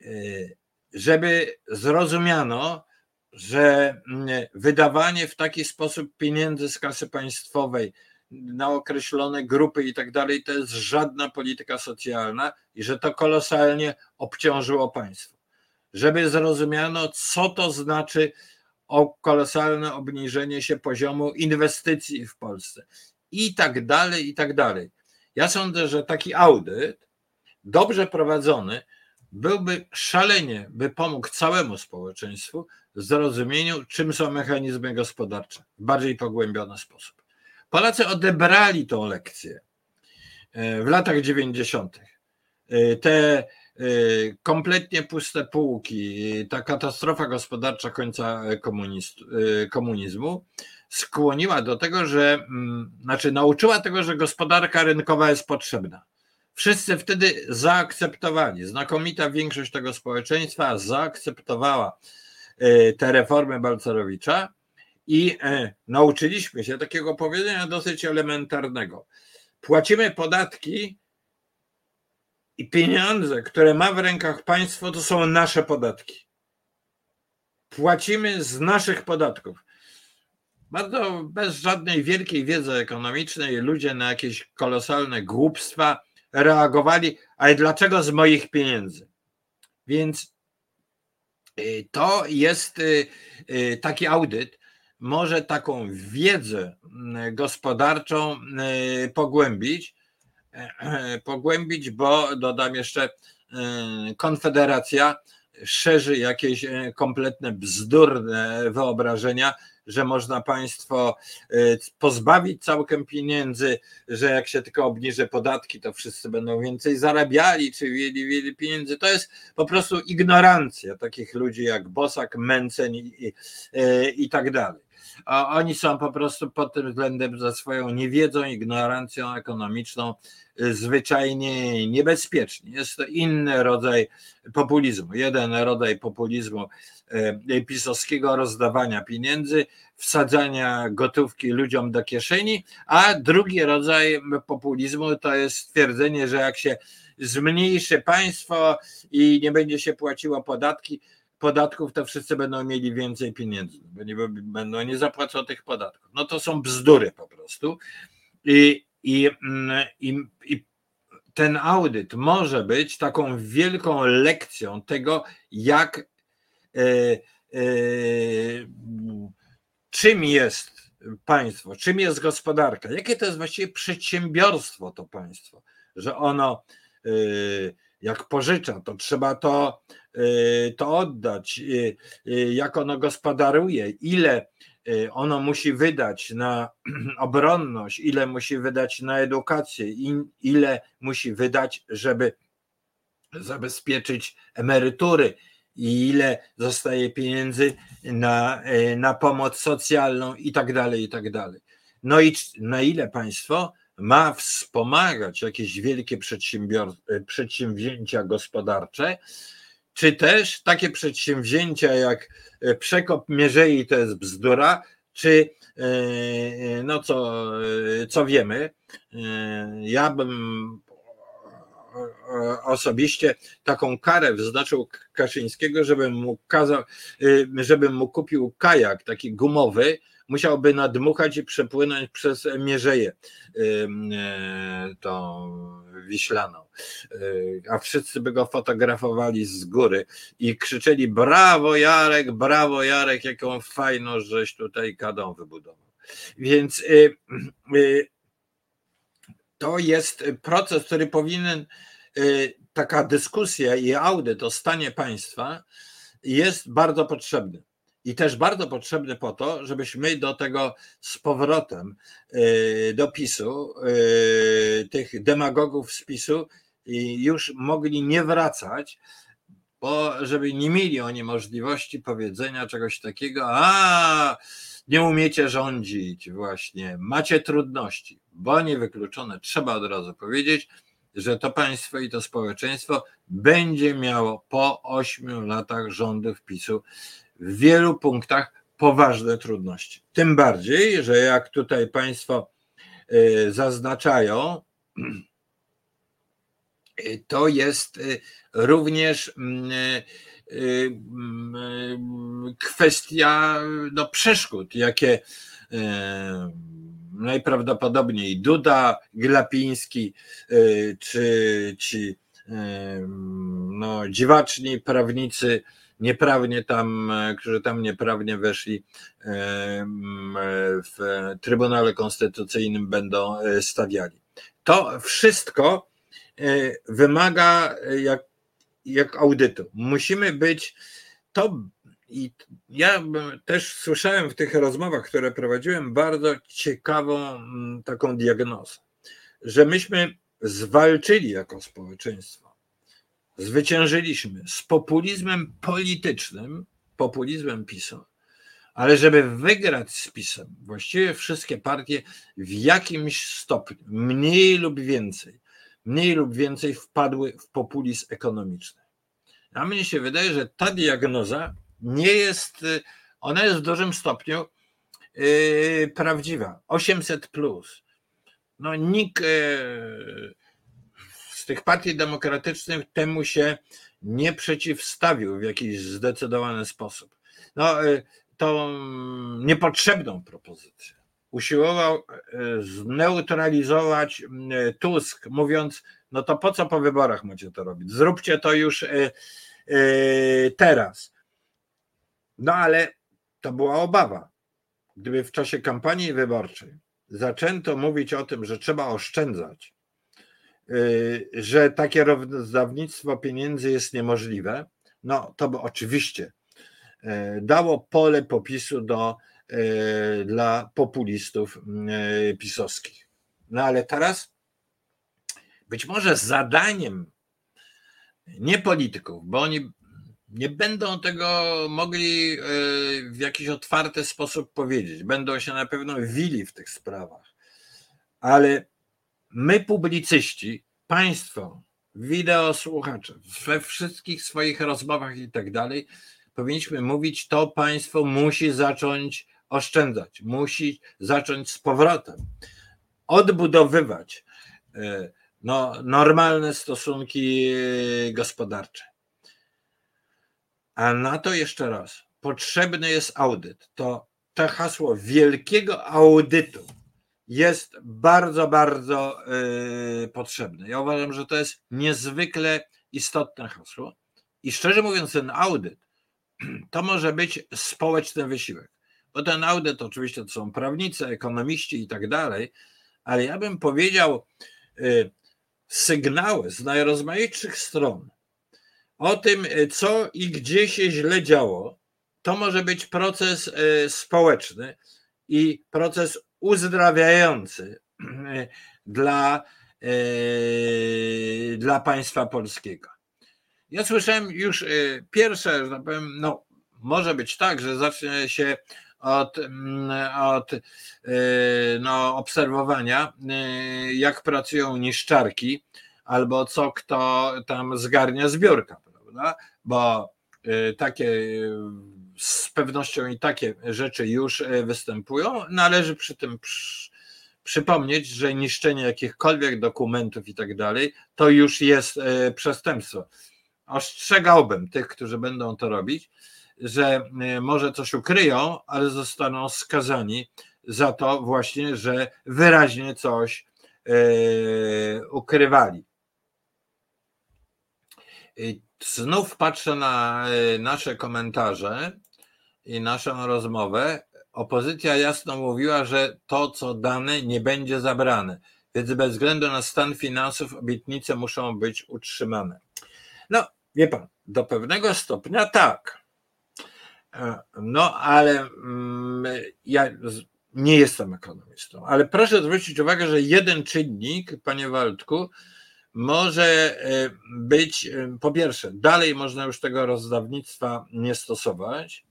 Y, żeby zrozumiano, że mm, wydawanie w taki sposób pieniędzy z kasy państwowej na określone grupy i tak dalej, to jest żadna polityka socjalna i że to kolosalnie obciążyło państwo. Żeby zrozumiano, co to znaczy kolosalne obniżenie się poziomu inwestycji w Polsce i tak dalej, i tak dalej. Ja sądzę, że taki audyt, dobrze prowadzony, byłby szalenie, by pomógł całemu społeczeństwu w zrozumieniu, czym są mechanizmy gospodarcze w bardziej pogłębiony sposób. Polacy odebrali tą lekcję e, w latach 90. E, te e, kompletnie puste półki, ta katastrofa gospodarcza końca komunizmu skłoniła do tego, że, mm, znaczy nauczyła tego, że gospodarka rynkowa jest potrzebna. Wszyscy wtedy zaakceptowali, znakomita większość tego społeczeństwa zaakceptowała e, te reformy Balcerowicza i e, nauczyliśmy się takiego powiedzenia dosyć elementarnego. Płacimy podatki i pieniądze, które ma w rękach państwo, to są nasze podatki. Płacimy z naszych podatków. Bardzo bez żadnej wielkiej wiedzy ekonomicznej ludzie na jakieś kolosalne głupstwa reagowali, ale dlaczego z moich pieniędzy? Więc y, to jest y, y, taki audyt, może taką wiedzę gospodarczą pogłębić, (clears throat) pogłębić, bo dodam jeszcze, Konfederacja szerzy jakieś kompletne bzdurne wyobrażenia że można państwo y, pozbawić całkiem pieniędzy, że jak się tylko obniży podatki, to wszyscy będą więcej zarabiali, czy mieli, mieli pieniędzy. To jest po prostu ignorancja takich ludzi jak Bosak, Mencen i, i, y, i tak dalej. A oni są po prostu pod tym względem za swoją niewiedzą, ignorancją ekonomiczną zwyczajnie niebezpieczni. Jest to inny rodzaj populizmu. Jeden rodzaj populizmu pisowskiego rozdawania pieniędzy, wsadzania gotówki ludziom do kieszeni, a drugi rodzaj populizmu to jest stwierdzenie, że jak się zmniejszy państwo i nie będzie się płaciło podatki, podatków, to wszyscy będą mieli więcej pieniędzy, bo nie będą tych podatków. No to są bzdury po prostu. I i, mm, i, I ten audyt może być taką wielką lekcją tego, jak e, e, czym jest państwo, czym jest gospodarka, jakie to jest właściwie przedsiębiorstwo to państwo, że ono e, jak pożycza, to trzeba to, e, to oddać, e, jak ono gospodaruje, ile ono musi wydać na (clears throat) obronność, ile musi wydać na edukację, ile musi wydać, żeby zabezpieczyć emerytury i ile zostaje pieniędzy na, y, na pomoc socjalną i tak dalej, i tak dalej. No i na ile państwo ma wspomagać jakieś wielkie y, przedsięwzięcia gospodarcze, czy też takie przedsięwzięcia jak e, przekop mierzei to jest bzdura, czy e, e, no co, co wiemy, ja bym osobiście taką karę wyznaczył Kaszyńskiego, żebym mu kazał, żebym mu kupił kajak taki gumowy, musiałby nadmuchać i przepłynąć przez Mierzeję tą wiślaną, a wszyscy by go fotografowali z góry i krzyczeli brawo Jarek, brawo Jarek, jaką fajną żeś tutaj kadą wybudował. Więc y, y, to jest proces, który powinien, y, taka dyskusja i audyt o stanie państwa jest bardzo potrzebny. I też bardzo potrzebny po to, żebyśmy do tego z powrotem y, do PiSu, y, tych demagogów z PiSu już mogli nie wracać, bo żeby nie mieli oni możliwości powiedzenia czegoś takiego, a nie umiecie rządzić właśnie, macie trudności, bo niewykluczone, trzeba od razu powiedzieć, że to państwo i to społeczeństwo będzie miało po ośmiu latach rządów PiSu w wielu punktach poważne trudności. Tym bardziej, że jak tutaj Państwo y, zaznaczają, (clears throat) y, to jest y, również mm, kwestia no, przeszkód, jakie najprawdopodobniej Duda, Glapiński czy ci no, dziwaczni prawnicy nieprawnie tam, którzy tam nieprawnie weszli e, w Trybunale Konstytucyjnym będą stawiali. To wszystko wymaga jak jak audytu. Musimy być to i ja też słyszałem w tych rozmowach, które prowadziłem, bardzo ciekawą mm, taką diagnozę, że myśmy zwalczyli jako społeczeństwo, zwyciężyliśmy z populizmem politycznym, populizmem PiSu, ale żeby wygrać z PiSem, właściwie wszystkie partie w jakimś stopniu, mniej lub więcej, mniej lub więcej wpadły w populizm ekonomiczny. A mnie się wydaje, że ta diagnoza nie jest, y, ona jest w dużym stopniu yy, prawdziwa. 800 plus. No nikt yy, z tych partii demokratycznych temu się nie przeciwstawił w jakiś zdecydowany sposób. No, yy, tą niepotrzebną propozycję usiłował zneutralizować Tusk, mówiąc, no to po co po wyborach macie to robić? Zróbcie to już teraz. No ale to była obawa. Gdyby w czasie kampanii wyborczej zaczęto mówić o tym, że trzeba oszczędzać, że takie rozdawnictwo pieniędzy jest niemożliwe, no to by oczywiście dało pole popisu do, dla populistów pisowskich. No ale teraz być może zadaniem nie polityków, bo oni nie będą tego mogli e, w jakiś otwarty sposób powiedzieć. Będą się na pewno wili w tych sprawach. Ale my, publicyści, państwo, wideo słuchacze, we wszystkich swoich rozmowach i tak dalej, powinniśmy mówić, to państwo musi zacząć oszczędzać, musi zacząć z powrotem odbudowywać e, no, normalne stosunki gospodarcze. A na to jeszcze raz, potrzebny jest audyt. To, to hasło wielkiego audytu jest bardzo, bardzo yy, potrzebne. Ja uważam, że to jest niezwykle istotne hasło. I szczerze mówiąc, ten audyt (clears throat) to może być społeczny wysiłek. Bo ten audyt oczywiście to są prawnicy, ekonomiści i tak dalej, ale ja bym powiedział, yy, sygnały z najrozmaitszych stron o tym, e, co i gdzie się źle działo, to może być proces e, społeczny i proces uzdrawiający dla, dla państwa polskiego. Ja słyszałem już pierwsze, że tak powiem, no, może być tak, że zacznie się od, mm, od no, obserwowania, jak pracują niszczarki, albo co kto tam zgarnia zbiórka prawda? Bo y, takie z pewnością i takie rzeczy już y, występują. Należy przy tym przypomnieć, że niszczenie jakichkolwiek dokumentów i tak dalej, to już jest y, przestępstwo. Ostrzegałbym tych, którzy będą to robić, że może coś ukryją, ale zostaną skazani za to właśnie, że wyraźnie coś ukrywali znów patrzę na e, nasze komentarze i naszą rozmowę. Opozycja jasno mówiła, że to, co dane, nie będzie zabrane, więc bez względu na stan finansów obietnice muszą być utrzymane. No, wie pan, do pewnego stopnia tak. No, ale mm, ja nie jestem ekonomistą, ale proszę zwrócić uwagę, że jeden czynnik, panie Waldku, może e, być, e, po pierwsze, dalej można już tego rozdawnictwa nie stosować.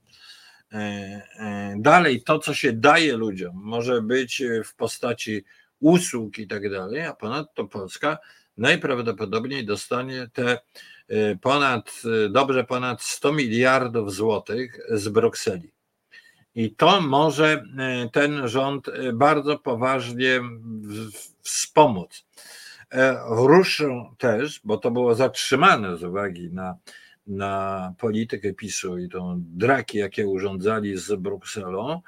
E, dalej to, co się daje ludziom, może być w postaci usług i tak dalej, a ponadto Polska najprawdopodobniej dostanie te ponad, dobrze ponad 100 miliardów złotych z Brukseli. I to może ten rząd bardzo poważnie wspomóc. E, ruszą też, bo to było zatrzymane z uwagi na, na politykę PiSu i tą draki, jakie urządzali z Brukselą,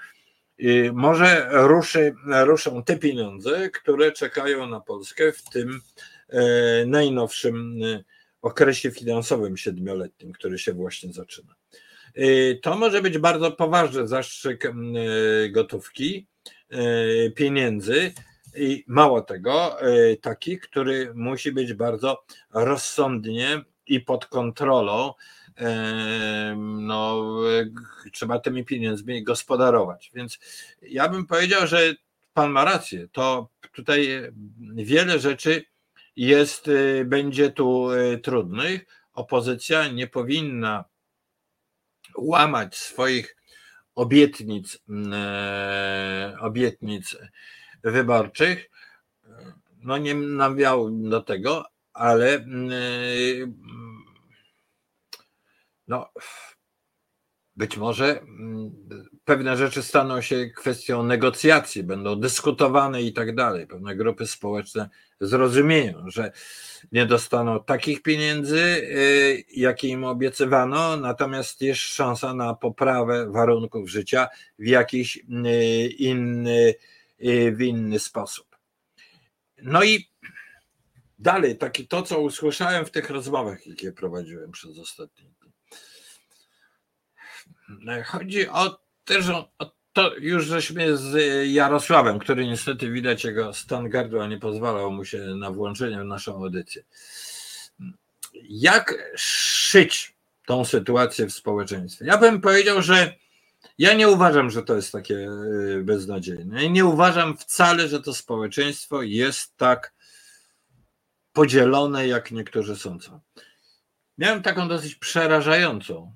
i może ruszy, ruszą te pieniądze, które czekają na Polskę w tym e, najnowszym okresie finansowym siedmioletnim, który się właśnie zaczyna. To może być bardzo poważny zastrzyk gotówki, pieniędzy, i mało tego, taki, który musi być bardzo rozsądnie i pod kontrolą, no, trzeba tymi pieniędzmi gospodarować. Więc ja bym powiedział, że pan ma rację. To tutaj wiele rzeczy jest, y, będzie tu y, trudnych. Opozycja nie powinna łamać swoich obietnic, e, obietnic wyborczych. No nie namawiał do tego, ale y, no, być może mm, pewne rzeczy staną się kwestią negocjacji, będą dyskutowane i tak dalej. Pewne grupy społeczne zrozumieją, że nie dostaną takich pieniędzy, y, jakie im obiecywano, natomiast jest szansa na poprawę warunków życia w jakiś y, inny, y, w inny sposób. No i dalej, takie to, co usłyszałem w tych rozmowach, jakie prowadziłem przez ostatnie Chodzi o też o, to już żeśmy z Jarosławem, który niestety widać jego stan gardła nie pozwalał mu się na włączenie w naszą audycję. Jak szyć tą sytuację w społeczeństwie? Ja bym powiedział, że ja nie uważam, że to jest takie y, beznadziejne. Nie uważam wcale, że to społeczeństwo jest tak podzielone, jak niektórzy sądzą. Miałem taką dosyć przerażającą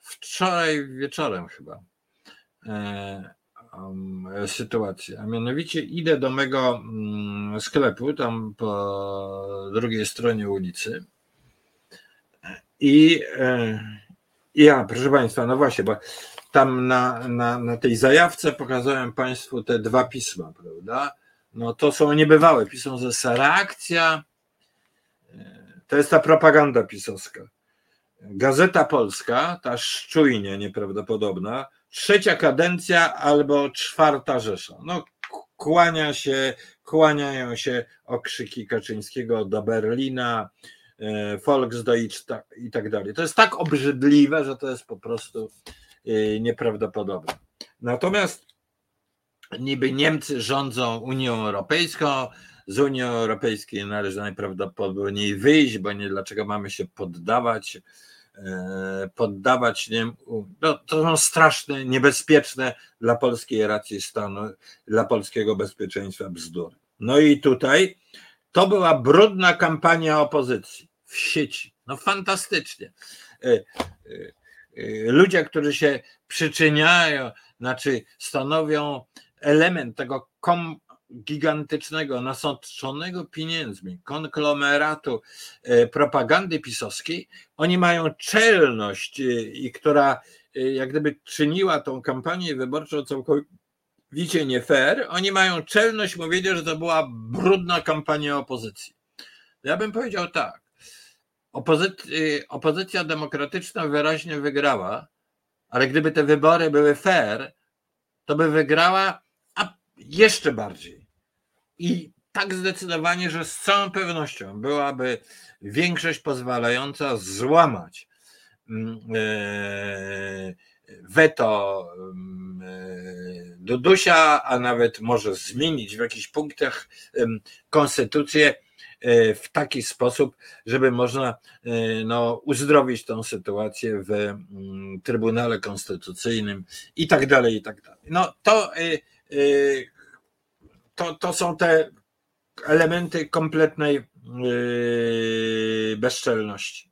wczoraj wieczorem chyba e, sytuację. A mianowicie idę do mego mm, sklepu, tam po drugiej stronie ulicy. I, e, ja, proszę Państwa, no właśnie, bo tam na, na, na tej zajawce pokazałem Państwu te dwa pisma, prawda? No to są niebywałe. Piszą, że jest reakcja, e, to jest ta propaganda pisowska Gazeta Polska, ta szczujnie nieprawdopodobna, trzecia kadencja albo czwarta Rzesza. No, kłania się, kłaniają się okrzyki Kaczyńskiego do Berlina, e, Volksdeutsch i tak dalej. To jest tak obrzydliwe, że to jest po prostu e, nieprawdopodobne. Natomiast niby Niemcy rządzą Unią Europejską, z Unii Europejskiej należy najprawdopodobniej wyjść, bo nie dlaczego mamy się poddawać poddawać nie, no, to są straszne, niebezpieczne dla polskiej racji stanu, dla polskiego bezpieczeństwa bzdury. No i tutaj to była brudna kampania opozycji w sieci. No fantastycznie. E, e, ludzie, którzy się przyczyniają, znaczy stanowią element tego kom, gigantycznego, nasączonego pieniędzmi konglomeratu e, propagandy pisowskiej, oni mają czelność, e, i która e, jak gdyby czyniła tą kampanię wyborczą całkowicie nie fair, oni mają czelność mówienia, że to była brudna kampania opozycji. Ja bym powiedział tak. opozycja demokratyczna wyraźnie wygrała, ale gdyby te wybory były fair, to by wygrała jeszcze bardziej. I tak zdecydowanie, że z całą pewnością byłaby większość pozwalająca złamać mm, e, weto mm, e, Dudusia, a nawet może zmienić w jakichś punktach konstytucję e, w taki sposób, żeby można no, uzdrowić tą sytuację w mm, Trybunale Konstytucyjnym i tak dalej, i tak dalej. No to to, to są te elementy kompletnej yy, bezczelności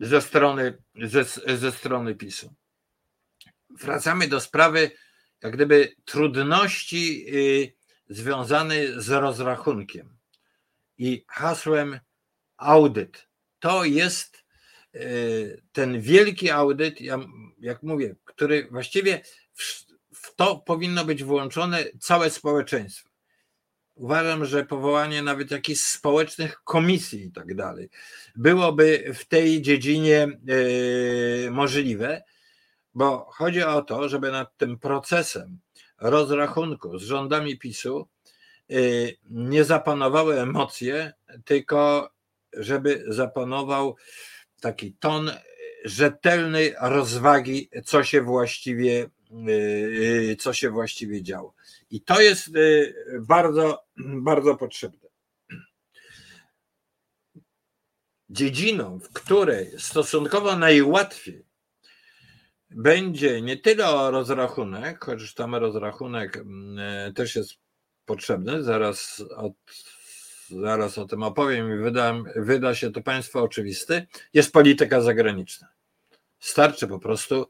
ze strony, ze, ze strony PiSu. Wracamy do sprawy, jak gdyby trudności yy, związanej z rozrachunkiem i hasłem audyt. To jest yy, ten wielki audyt, jak mówię, który właściwie to powinno być włączone całe społeczeństwo. Uważam, że powołanie nawet jakichś społecznych komisji i tak dalej byłoby w tej dziedzinie e, możliwe, bo chodzi o to, żeby nad tym procesem rozrachunku z rządami PiSu e, nie zapanowały emocje, tylko żeby zapanował taki ton rzetelnej rozwagi, co się właściwie co się właściwie działo. I to jest y, bardzo, bardzo potrzebne. dziedziną, w której stosunkowo najłatwiej będzie nie tyle o rozrachunek, chociaż tam rozrachunek mm, też jest potrzebny, zaraz, od, zaraz o tym opowiem i wyda, wyda się to Państwu oczywiste, jest polityka zagraniczna. Starczy po prostu,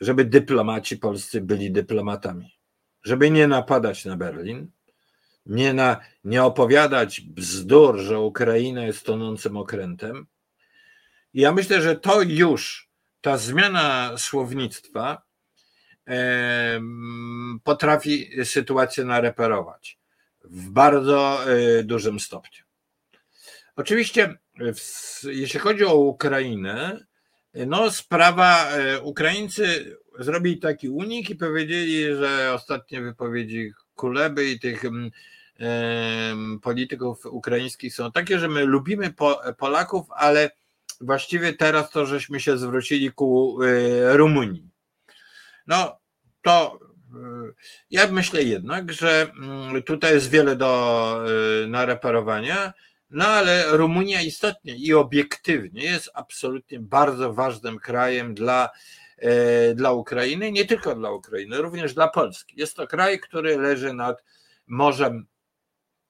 żeby dyplomaci polscy byli dyplomatami, żeby nie napadać na Berlin, nie, na, nie opowiadać bzdur, że Ukraina jest tonącym okrętem. Ja myślę, że to już ta zmiana słownictwa potrafi sytuację nareperować w bardzo e, dużym stopniu. Oczywiście, jeśli chodzi o Ukrainę, no sprawa, e, Ukraińcy zrobili taki unik i powiedzieli, że ostatnie wypowiedzi Kuleby i tych polityków ukraińskich są takie, że my lubimy Polaków, ale właściwie teraz to żeśmy się zwrócili ku e, Rumunii. No to e, ja myślę jednak, że mm, tutaj jest wiele do nareperowania, no ale Rumunia istotnie i obiektywnie jest absolutnie bardzo ważnym krajem dla, dla Ukrainy, nie tylko dla Ukrainy, również dla Polski. Jest to kraj, który leży nad Morzem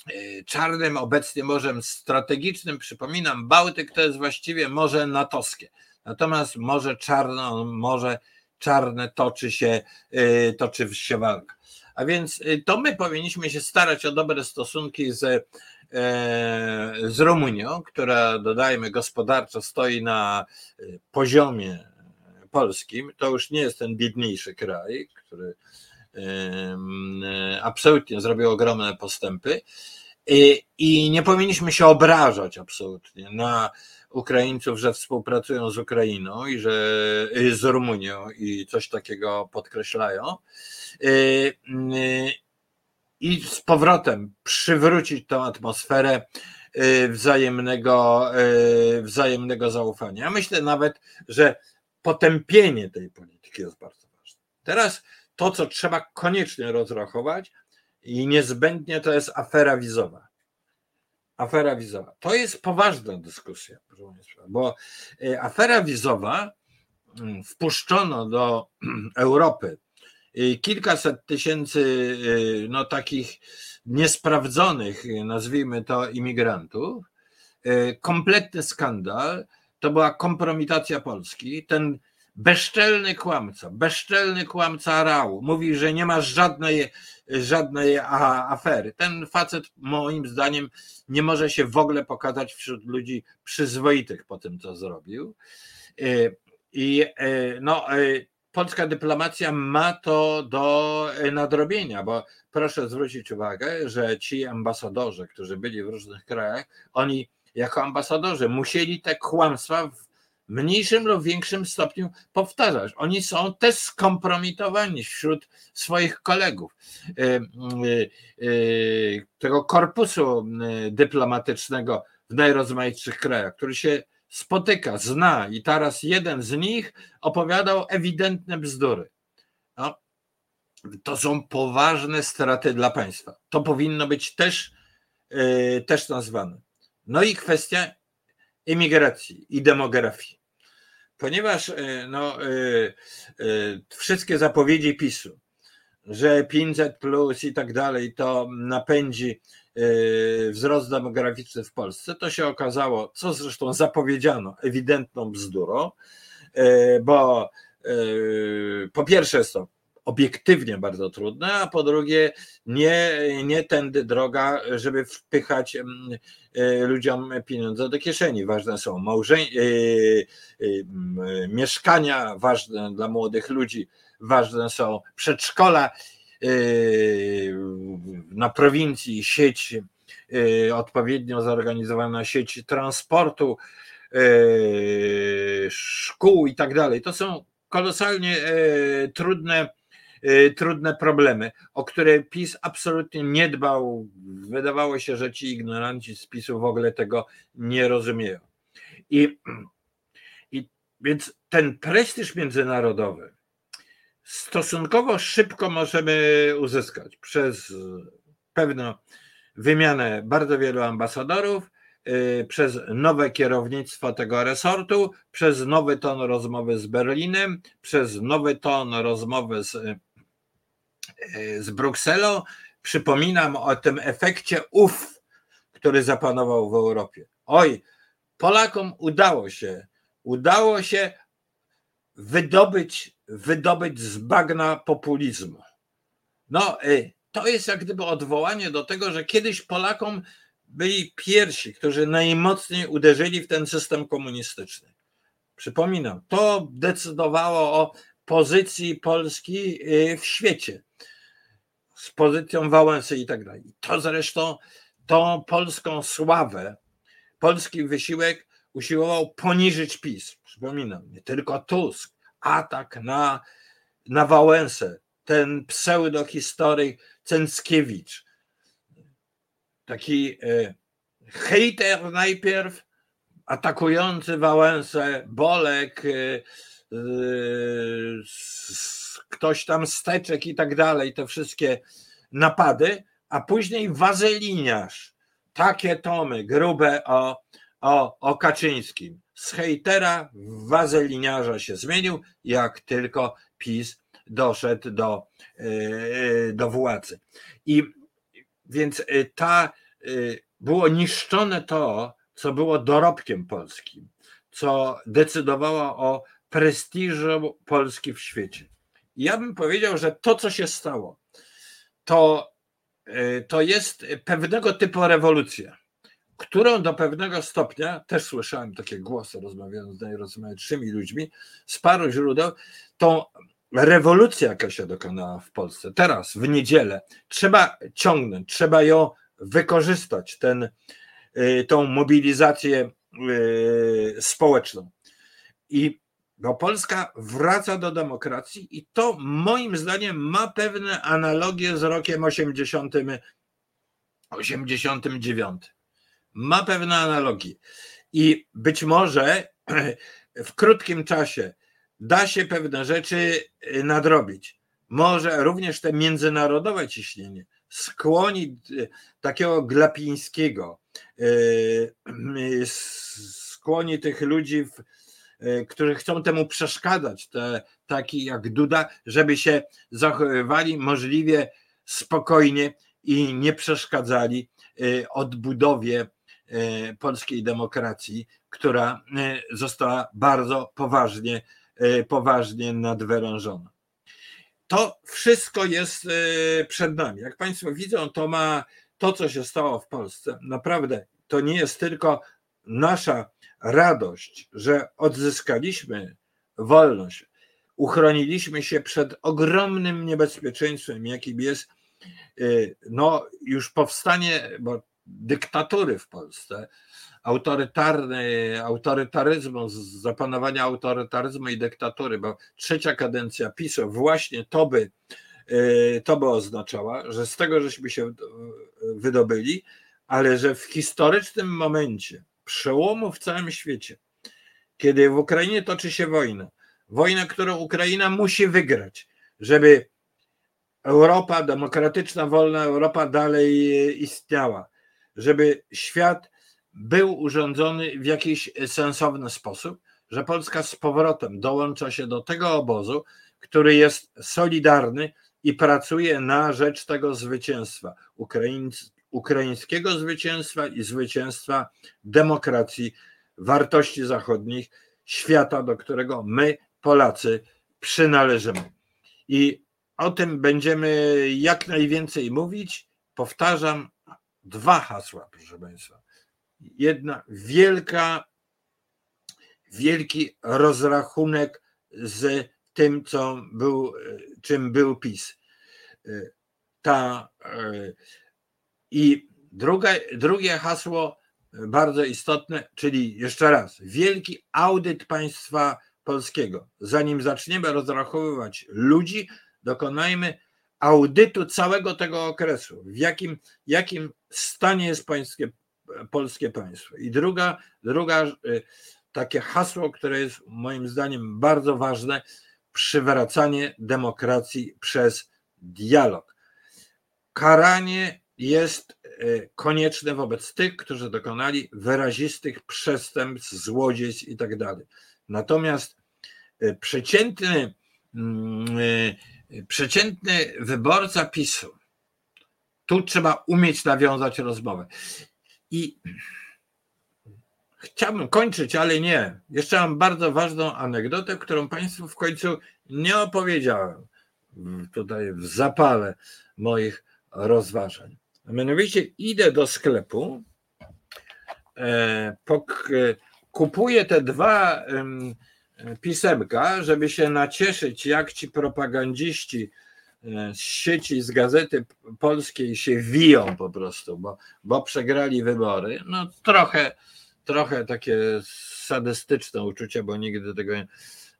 E, czarnym, obecnie morzem strategicznym. Przypominam, Bałtyk to jest właściwie morze natowskie. Natomiast Morze Czarne, Morze Czarne toczy się, e, toczy się walka. A więc e, to my powinniśmy się starać o dobre stosunki z, z Rumunią, która dodajmy gospodarczo stoi na poziomie polskim. To już nie jest ten biedniejszy kraj, który absolutnie zrobił ogromne postępy. I nie powinniśmy się obrażać absolutnie na Ukraińców, że współpracują z Ukrainą i że z Rumunią i coś takiego podkreślają. Y, y, I z powrotem przywrócić tą atmosferę wzajemnego, wzajemnego zaufania. Ja myślę nawet, że potępienie tej polityki jest bardzo ważne. Teraz to, co trzeba koniecznie rozrachować, i niezbędnie to jest afera wizowa. Afera wizowa. To jest poważna dyskusja, bo e, afera wizowa mm, wpuszczono do (clears throat) Europy kilkaset tysięcy e, no, takich niesprawdzonych, nazwijmy to, imigrantów. Kompletny skandal. To była kompromitacja Polski. Ten bezczelny kłamca, bezczelny kłamca Rał mówi, że nie ma żadnej, żadnej afery. Ten facet moim zdaniem nie może się w ogóle pokazać wśród ludzi przyzwoitych po tym, co zrobił. Y, I y, no, y, polska dyplomacja ma to do nadrobienia, bo proszę zwrócić uwagę, że ci ambasadorzy, którzy byli w różnych krajach, oni jako ambasadorzy musieli te kłamstwa w mniejszym lub większym stopniu powtarzać. Oni są też skompromitowani wśród swoich kolegów y, y, tego korpusu dyplomatycznego w najrozmaitszych krajach, który się spotyka, zna i teraz jeden z nich opowiadał ewidentne bzdury. No, to są poważne straty dla państwa. To powinno być też, też nazwane. No i kwestia imigracji i demografii ponieważ e, no, e, wszystkie zapowiedzi PiSu, że 500 plus i tak dalej to napędzi wzrost demograficzny w Polsce, to się okazało, co zresztą zapowiedziano, ewidentną bzdurą, bo po pierwsze jest to obiektywnie bardzo trudne, a po drugie nie, nie tędy droga, żeby wpychać mm, ludziom pieniądze do kieszeni. Ważne są małżeń, e, mieszkania, ważne dla młodych ludzi, ważne są przedszkola na prowincji, sieć odpowiednio zorganizowana sieć transportu, szkół i tak dalej. To są kolosalnie trudne trudne problemy, o które PiS absolutnie nie dbał. Wydawało się, że ci ignoranci z PiSu w ogóle tego nie rozumieją. I, i więc ten prestiż międzynarodowy stosunkowo szybko możemy uzyskać przez pewną wymianę bardzo wielu ambasadorów, y, przez nowe kierownictwo tego resortu, przez nowy ton rozmowy z Berlinem, przez nowy ton rozmowy z, y, z Brukselą. Przypominam o tym efekcie UF, który zapanował w Europie. Oj, Polakom udało się, udało się wydobyć, wydobyć z bagna populizmu. No, to jest jak gdyby odwołanie do tego, że kiedyś Polakom byli pierwsi, którzy najmocniej uderzyli w ten system komunistyczny. Przypominam, to decydowało o pozycji Polski y, w świecie, z pozycją Wałęsy i tak dalej. To zresztą tą polską sławę, polski wysiłek usiłował poniżyć PiS. Przypominam, nie tylko Tusk, atak na, na Wałęsę, ten pseudohistoryk Cęckiewicz, taki e, hejter najpierw, atakujący Wałęsę, Bolek, e, e, ktoś tam steczek i tak dalej, te wszystkie napady, a później wazeliniarz, takie tomy grube o, o, o Kaczyńskim. Z hejtera w wazeliniarza się zmienił, jak tylko PiS doszedł do, do władzy. I więc y, ta y, było niszczone to, co było dorobkiem polskim, co decydowało o prestiżu Polski w świecie. Ja bym powiedział, że to, co się stało, to, y, to jest pewnego typu rewolucja, którą do pewnego stopnia, też słyszałem takie głosy, rozmawiając z najrozmaitszymi ludźmi, z paru źródeł, tą rewolucja, jaka się dokonała w Polsce, teraz, w niedzielę, trzeba ciągnąć, trzeba ją wykorzystać, ten, y, tą mobilizację y, społeczną. I bo Polska wraca do demokracji i to moim zdaniem ma pewne analogie z rokiem 80, 89. Ma pewne analogie. I być może (clears throat) w krótkim czasie da się pewne rzeczy y, nadrobić. Może również te międzynarodowe ciśnienie skłoni y, takiego Glapińskiego, y, (clears throat) skłoni tych ludzi, którzy chcą temu przeszkadzać, te, taki jak Duda, żeby się zachowywali możliwie spokojnie i nie przeszkadzali odbudowie polskiej demokracji, która została bardzo poważnie E, poważnie nadwyrężona. To wszystko jest e, przed nami. Jak Państwo widzą, to ma to, co się stało w Polsce. Naprawdę to nie jest tylko nasza radość, że odzyskaliśmy wolność, uchroniliśmy się przed ogromnym niebezpieczeństwem, jakim jest e, no, już powstanie bo dyktatury w Polsce, autorytarny, autorytaryzmu, zapanowania autorytaryzmu i dyktatury, bo trzecia kadencja PiSu właśnie to by, e, to by oznaczała, że z tego żeśmy się wydobyli, ale że w historycznym momencie przełomu w całym świecie, kiedy w Ukrainie toczy się wojna, wojna, którą Ukraina musi wygrać, żeby Europa, demokratyczna, wolna Europa dalej istniała, żeby świat był urządzony w jakiś sensowny sposób, że Polska z powrotem dołącza się do tego obozu, który jest solidarny i pracuje na rzecz tego zwycięstwa ukraińskiego zwycięstwa i zwycięstwa demokracji, wartości zachodnich, świata, do którego my, Polacy, przynależymy. I o tym będziemy jak najwięcej mówić. Powtarzam dwa hasła, proszę Państwa jedna wielka, wielki rozrachunek z tym, co był, czym był PiS. Ta, I drugie, drugie hasło, bardzo istotne, czyli jeszcze raz, wielki audyt państwa polskiego. Zanim zaczniemy rozrachowywać ludzi, dokonajmy audytu całego tego okresu. W jakim, jakim stanie jest pańskie polskie państwo. I druga, druga y, takie hasło, które jest moim zdaniem bardzo ważne, przywracanie demokracji przez dialog. Karanie jest y, konieczne wobec tych, którzy dokonali wyrazistych przestępstw, złodziejstw i tak. Natomiast y, przeciętny, mm, przeciętny wyborca PiSu, tu trzeba umieć nawiązać rozmowę. I chciałbym kończyć, ale nie. Jeszcze mam bardzo ważną anegdotę, którą Państwu w końcu nie opowiedziałem tutaj w zapale moich rozważań. A mianowicie idę do sklepu, e, kupuję te dwa pisemka, żeby się nacieszyć, jak ci propagandziści e, z sieci, z gazety polskiej się wiją po prostu, bo, bo przegrali wybory. No trochę, trochę takie sadystyczne uczucie, bo nigdy tego nie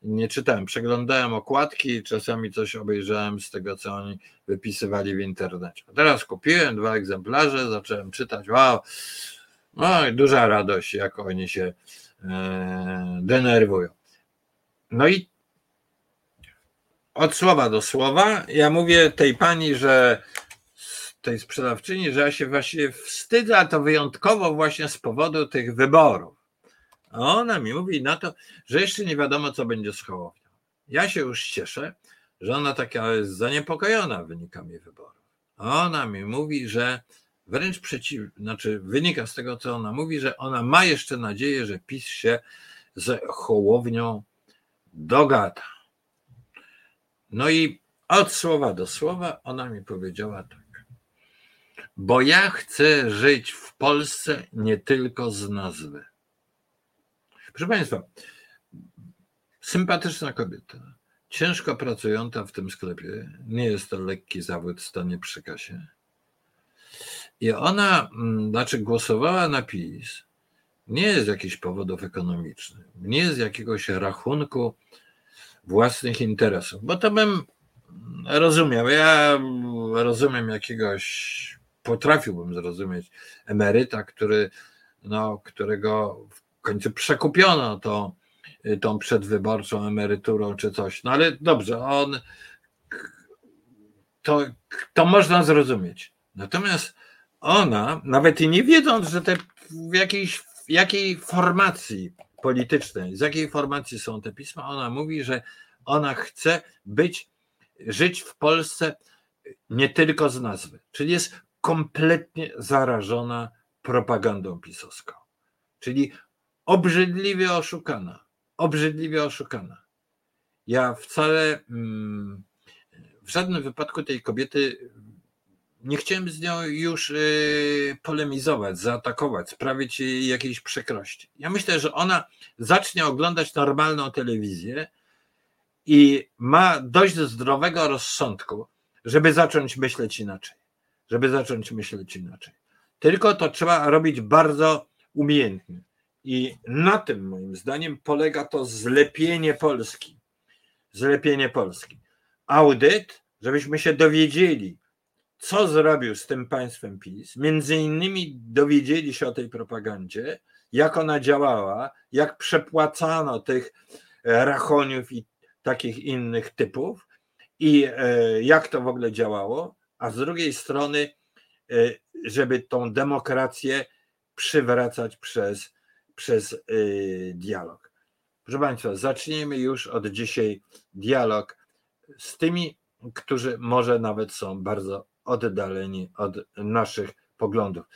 nie czytałem. Przeglądałem okładki, czasami coś obejrzałem z tego, co oni wypisywali w internecie. Teraz kupiłem dwa egzemplarze, zacząłem czytać. Wow, no i duża radość, jak oni się e, denerwują. No i od słowa do słowa, ja mówię tej pani, że tej sprzedawczyni, że ja się właśnie wstydzę, a to wyjątkowo właśnie z powodu tych wyborów. A ona mi mówi na to, że jeszcze nie wiadomo, co będzie z Hołownią. Ja się już cieszę, że ona taka jest zaniepokojona wynikami wyborów. A ona mi mówi, że wręcz przeciwnie, znaczy wynika z tego, co ona mówi, że ona ma jeszcze nadzieję, że PiS się z Hołownią dogada. No i od słowa do słowa ona mi powiedziała tak. Bo ja chcę żyć w Polsce nie tylko z nazwy. Proszę Państwa, sympatyczna kobieta, ciężko pracująca w tym sklepie, nie jest to lekki zawód stanie przy kasie. I ona, mm, znaczy głosowała na PiS, nie z jakichś powodów ekonomicznych, nie z jakiegoś rachunku własnych interesów, bo to bym rozumiał. Ja rozumiem jakiegoś, potrafiłbym zrozumieć emeryta, który, no, którego końcu przekupiono to, tą przedwyborczą emeryturą czy coś. No ale dobrze, on to, to można zrozumieć. Natomiast ona, nawet i nie wiedząc, że te w jakiejś w jakiej formacji politycznej, z jakiej formacji są te pisma, ona mówi, że ona chce być, żyć w Polsce nie tylko z nazwy, czyli jest kompletnie zarażona propagandą pisowską. Czyli obrzydliwie oszukana. Obrzydliwie oszukana. Ja wcale mm, w żadnym wypadku tej kobiety nie chciałem z nią już y, polemizować, zaatakować, sprawić jej jakiejś przykrości. Ja myślę, że ona zacznie oglądać normalną telewizję i ma dość zdrowego rozsądku, żeby zacząć myśleć inaczej. Żeby zacząć myśleć inaczej. Tylko to trzeba robić bardzo umiejętnie. I na tym moim zdaniem polega to zlepienie Polski. Zlepienie Polski. Audyt, żebyśmy się dowiedzieli, co zrobił z tym państwem PiS, między innymi dowiedzieli się o tej propagandzie, jak ona działała, jak przepłacano tych e, rachoniów i takich innych typów i e, jak to w ogóle działało, a z drugiej strony, e, żeby tą demokrację przywracać przez przez dialog. Proszę Państwa, zacznijmy już od dzisiaj dialog z tymi, którzy może nawet są bardzo oddaleni od naszych poglądów.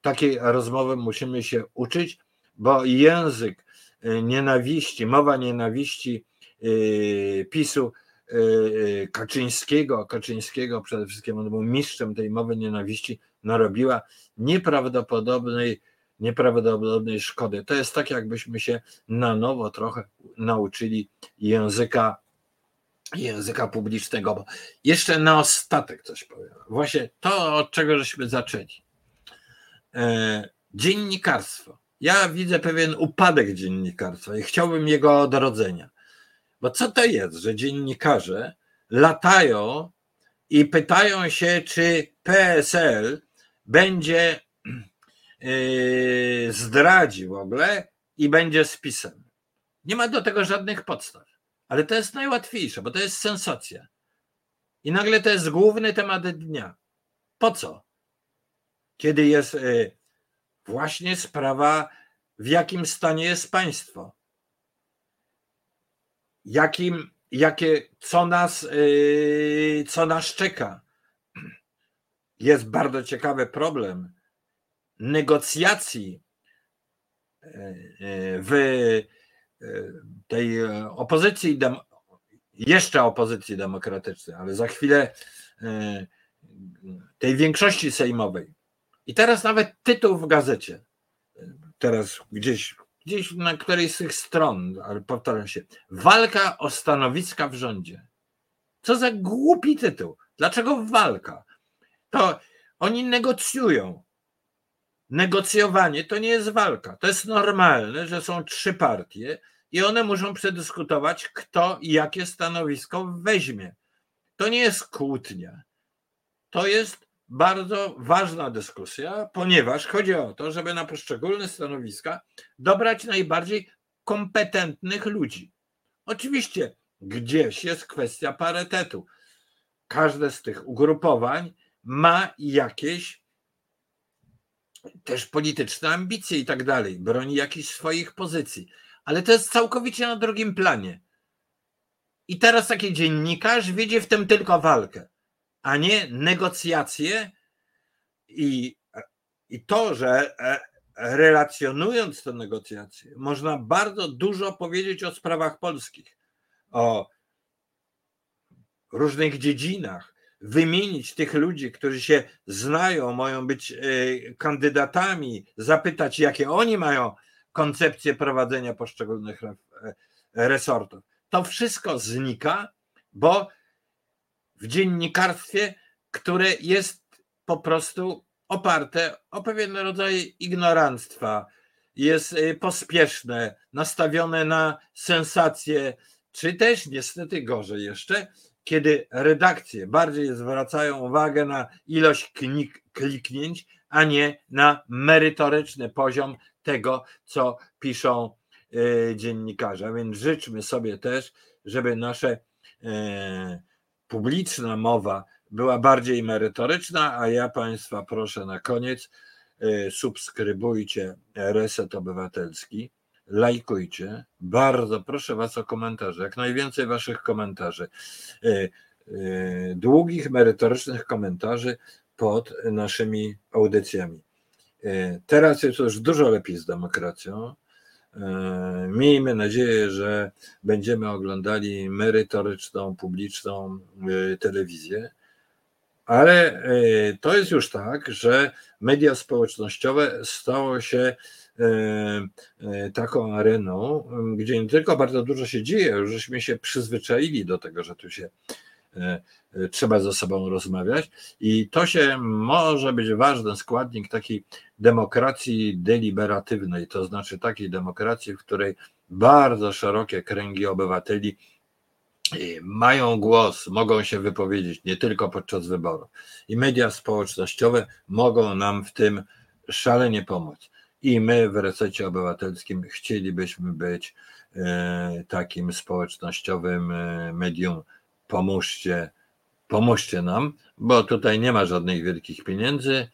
Takiej rozmowy musimy się uczyć, bo język y, nienawiści, mowa nienawiści y, PiSu Kaczyńskiego, Kaczyńskiego przede wszystkim on był mistrzem tej mowy nienawiści, narobiła nieprawdopodobnej nieprawdopodobnej szkody. To jest tak, jakbyśmy się na nowo trochę nauczyli języka, języka publicznego. Bo jeszcze na ostatek coś powiem. Właśnie to, od czego żeśmy zaczęli. E, dziennikarstwo. Ja widzę pewien upadek dziennikarstwa i chciałbym jego odrodzenia. Bo co to jest, że dziennikarze latają i pytają się, czy PSL będzie Yy, zdradzi w ogóle i będzie spisem. Nie ma do tego żadnych podstaw, ale to jest najłatwiejsze, bo to jest sensacja. I nagle to jest główny temat dnia. Po co? kiedy jest właśnie sprawa, w jakim stanie jest państwo. Jakim, jakie, co nas, co nas czeka. Jest bardzo ciekawy problem negocjacji w tej opozycji, jeszcze opozycji demokratycznej, ale za chwilę e, tej większości sejmowej. I teraz nawet tytuł w gazecie, teraz gdzieś, gdzieś na którejś z tych stron, ale powtarzam się, walka o stanowiska w rządzie. Co za głupi tytuł. Dlaczego walka? To oni negocjują. Negocjowanie to nie jest walka. To jest normalne, że są trzy partie i one muszą przedyskutować, kto i jakie stanowisko weźmie. To nie jest kłótnia. To jest bardzo ważna dyskusja, ponieważ chodzi o to, żeby na poszczególne stanowiska dobrać najbardziej kompetentnych ludzi. Oczywiście gdzieś jest kwestia parytetu. Każde z tych ugrupowań ma jakieś też polityczne ambicje i tak dalej, broni jakichś swoich pozycji, ale to jest całkowicie na drugim planie. I teraz taki dziennikarz widzi w tym tylko walkę, a nie negocjacje i, i to, że e, relacjonując te negocjacje, można bardzo dużo powiedzieć o sprawach polskich, o różnych dziedzinach, wymienić tych ludzi, którzy się znają, mają być e, kandydatami, zapytać, jakie oni mają koncepcję prowadzenia poszczególnych e, resortów. To wszystko znika, bo w dziennikarstwie, które jest po prostu oparte o pewien rodzaj ignoranstwa, jest e, pospieszne, nastawione na sensacje, czy też niestety gorzej jeszcze, kiedy redakcje bardziej zwracają uwagę na ilość klik, kliknięć, a nie na merytoryczny poziom tego, co piszą e, dziennikarze. Więc życzmy sobie też, żeby nasze e, publiczna mowa była bardziej merytoryczna, a ja Państwa proszę na koniec, e, subskrybujcie Reset Obywatelski lajkujcie. Bardzo proszę Was o komentarze, jak najwięcej Waszych komentarzy. E, e, długich, merytorycznych komentarzy pod naszymi audycjami. E, teraz jest już dużo lepiej z demokracją. Miejmy nadzieję, że będziemy oglądali merytoryczną, publiczną telewizję. Ale to jest już tak, że media społecznościowe stało się taką areną, gdzie nie tylko bardzo dużo się dzieje, już żeśmy się przyzwyczaili do tego, że tu się e, trzeba ze sobą rozmawiać i to się może być ważny składnik takiej demokracji deliberatywnej, to znaczy takiej demokracji, w której bardzo szerokie kręgi obywateli mają głos, mogą się wypowiedzieć nie tylko podczas wyborów. I media społecznościowe mogą nam w tym szalenie pomóc. I my w resecie obywatelskim chcielibyśmy być e, takim społecznościowym e, medium. Pomóżcie, pomóżcie nam, bo tutaj nie ma żadnych wielkich pieniędzy,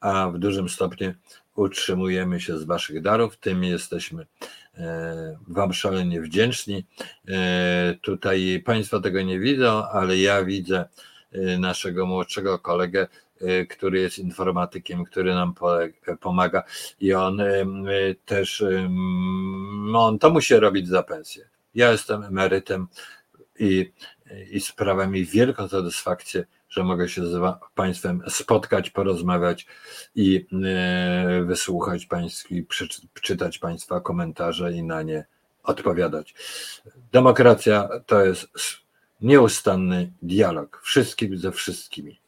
a w dużym stopniu utrzymujemy się z Waszych darów. Tym jesteśmy e, Wam szalenie wdzięczni. Tutaj Państwo tego nie widzą, ale ja widzę naszego młodszego kolegę który jest informatykiem, który nam pomaga i on y, też, y, on to musi robić za pensję. Ja jestem emerytem i, i sprawia mi wielką satysfakcję, że mogę się z Państwem spotkać, porozmawiać i wysłuchać Państwa, przeczytać Państwa komentarze i na nie odpowiadać. Demokracja to jest nieustanny dialog wszystkim ze wszystkimi.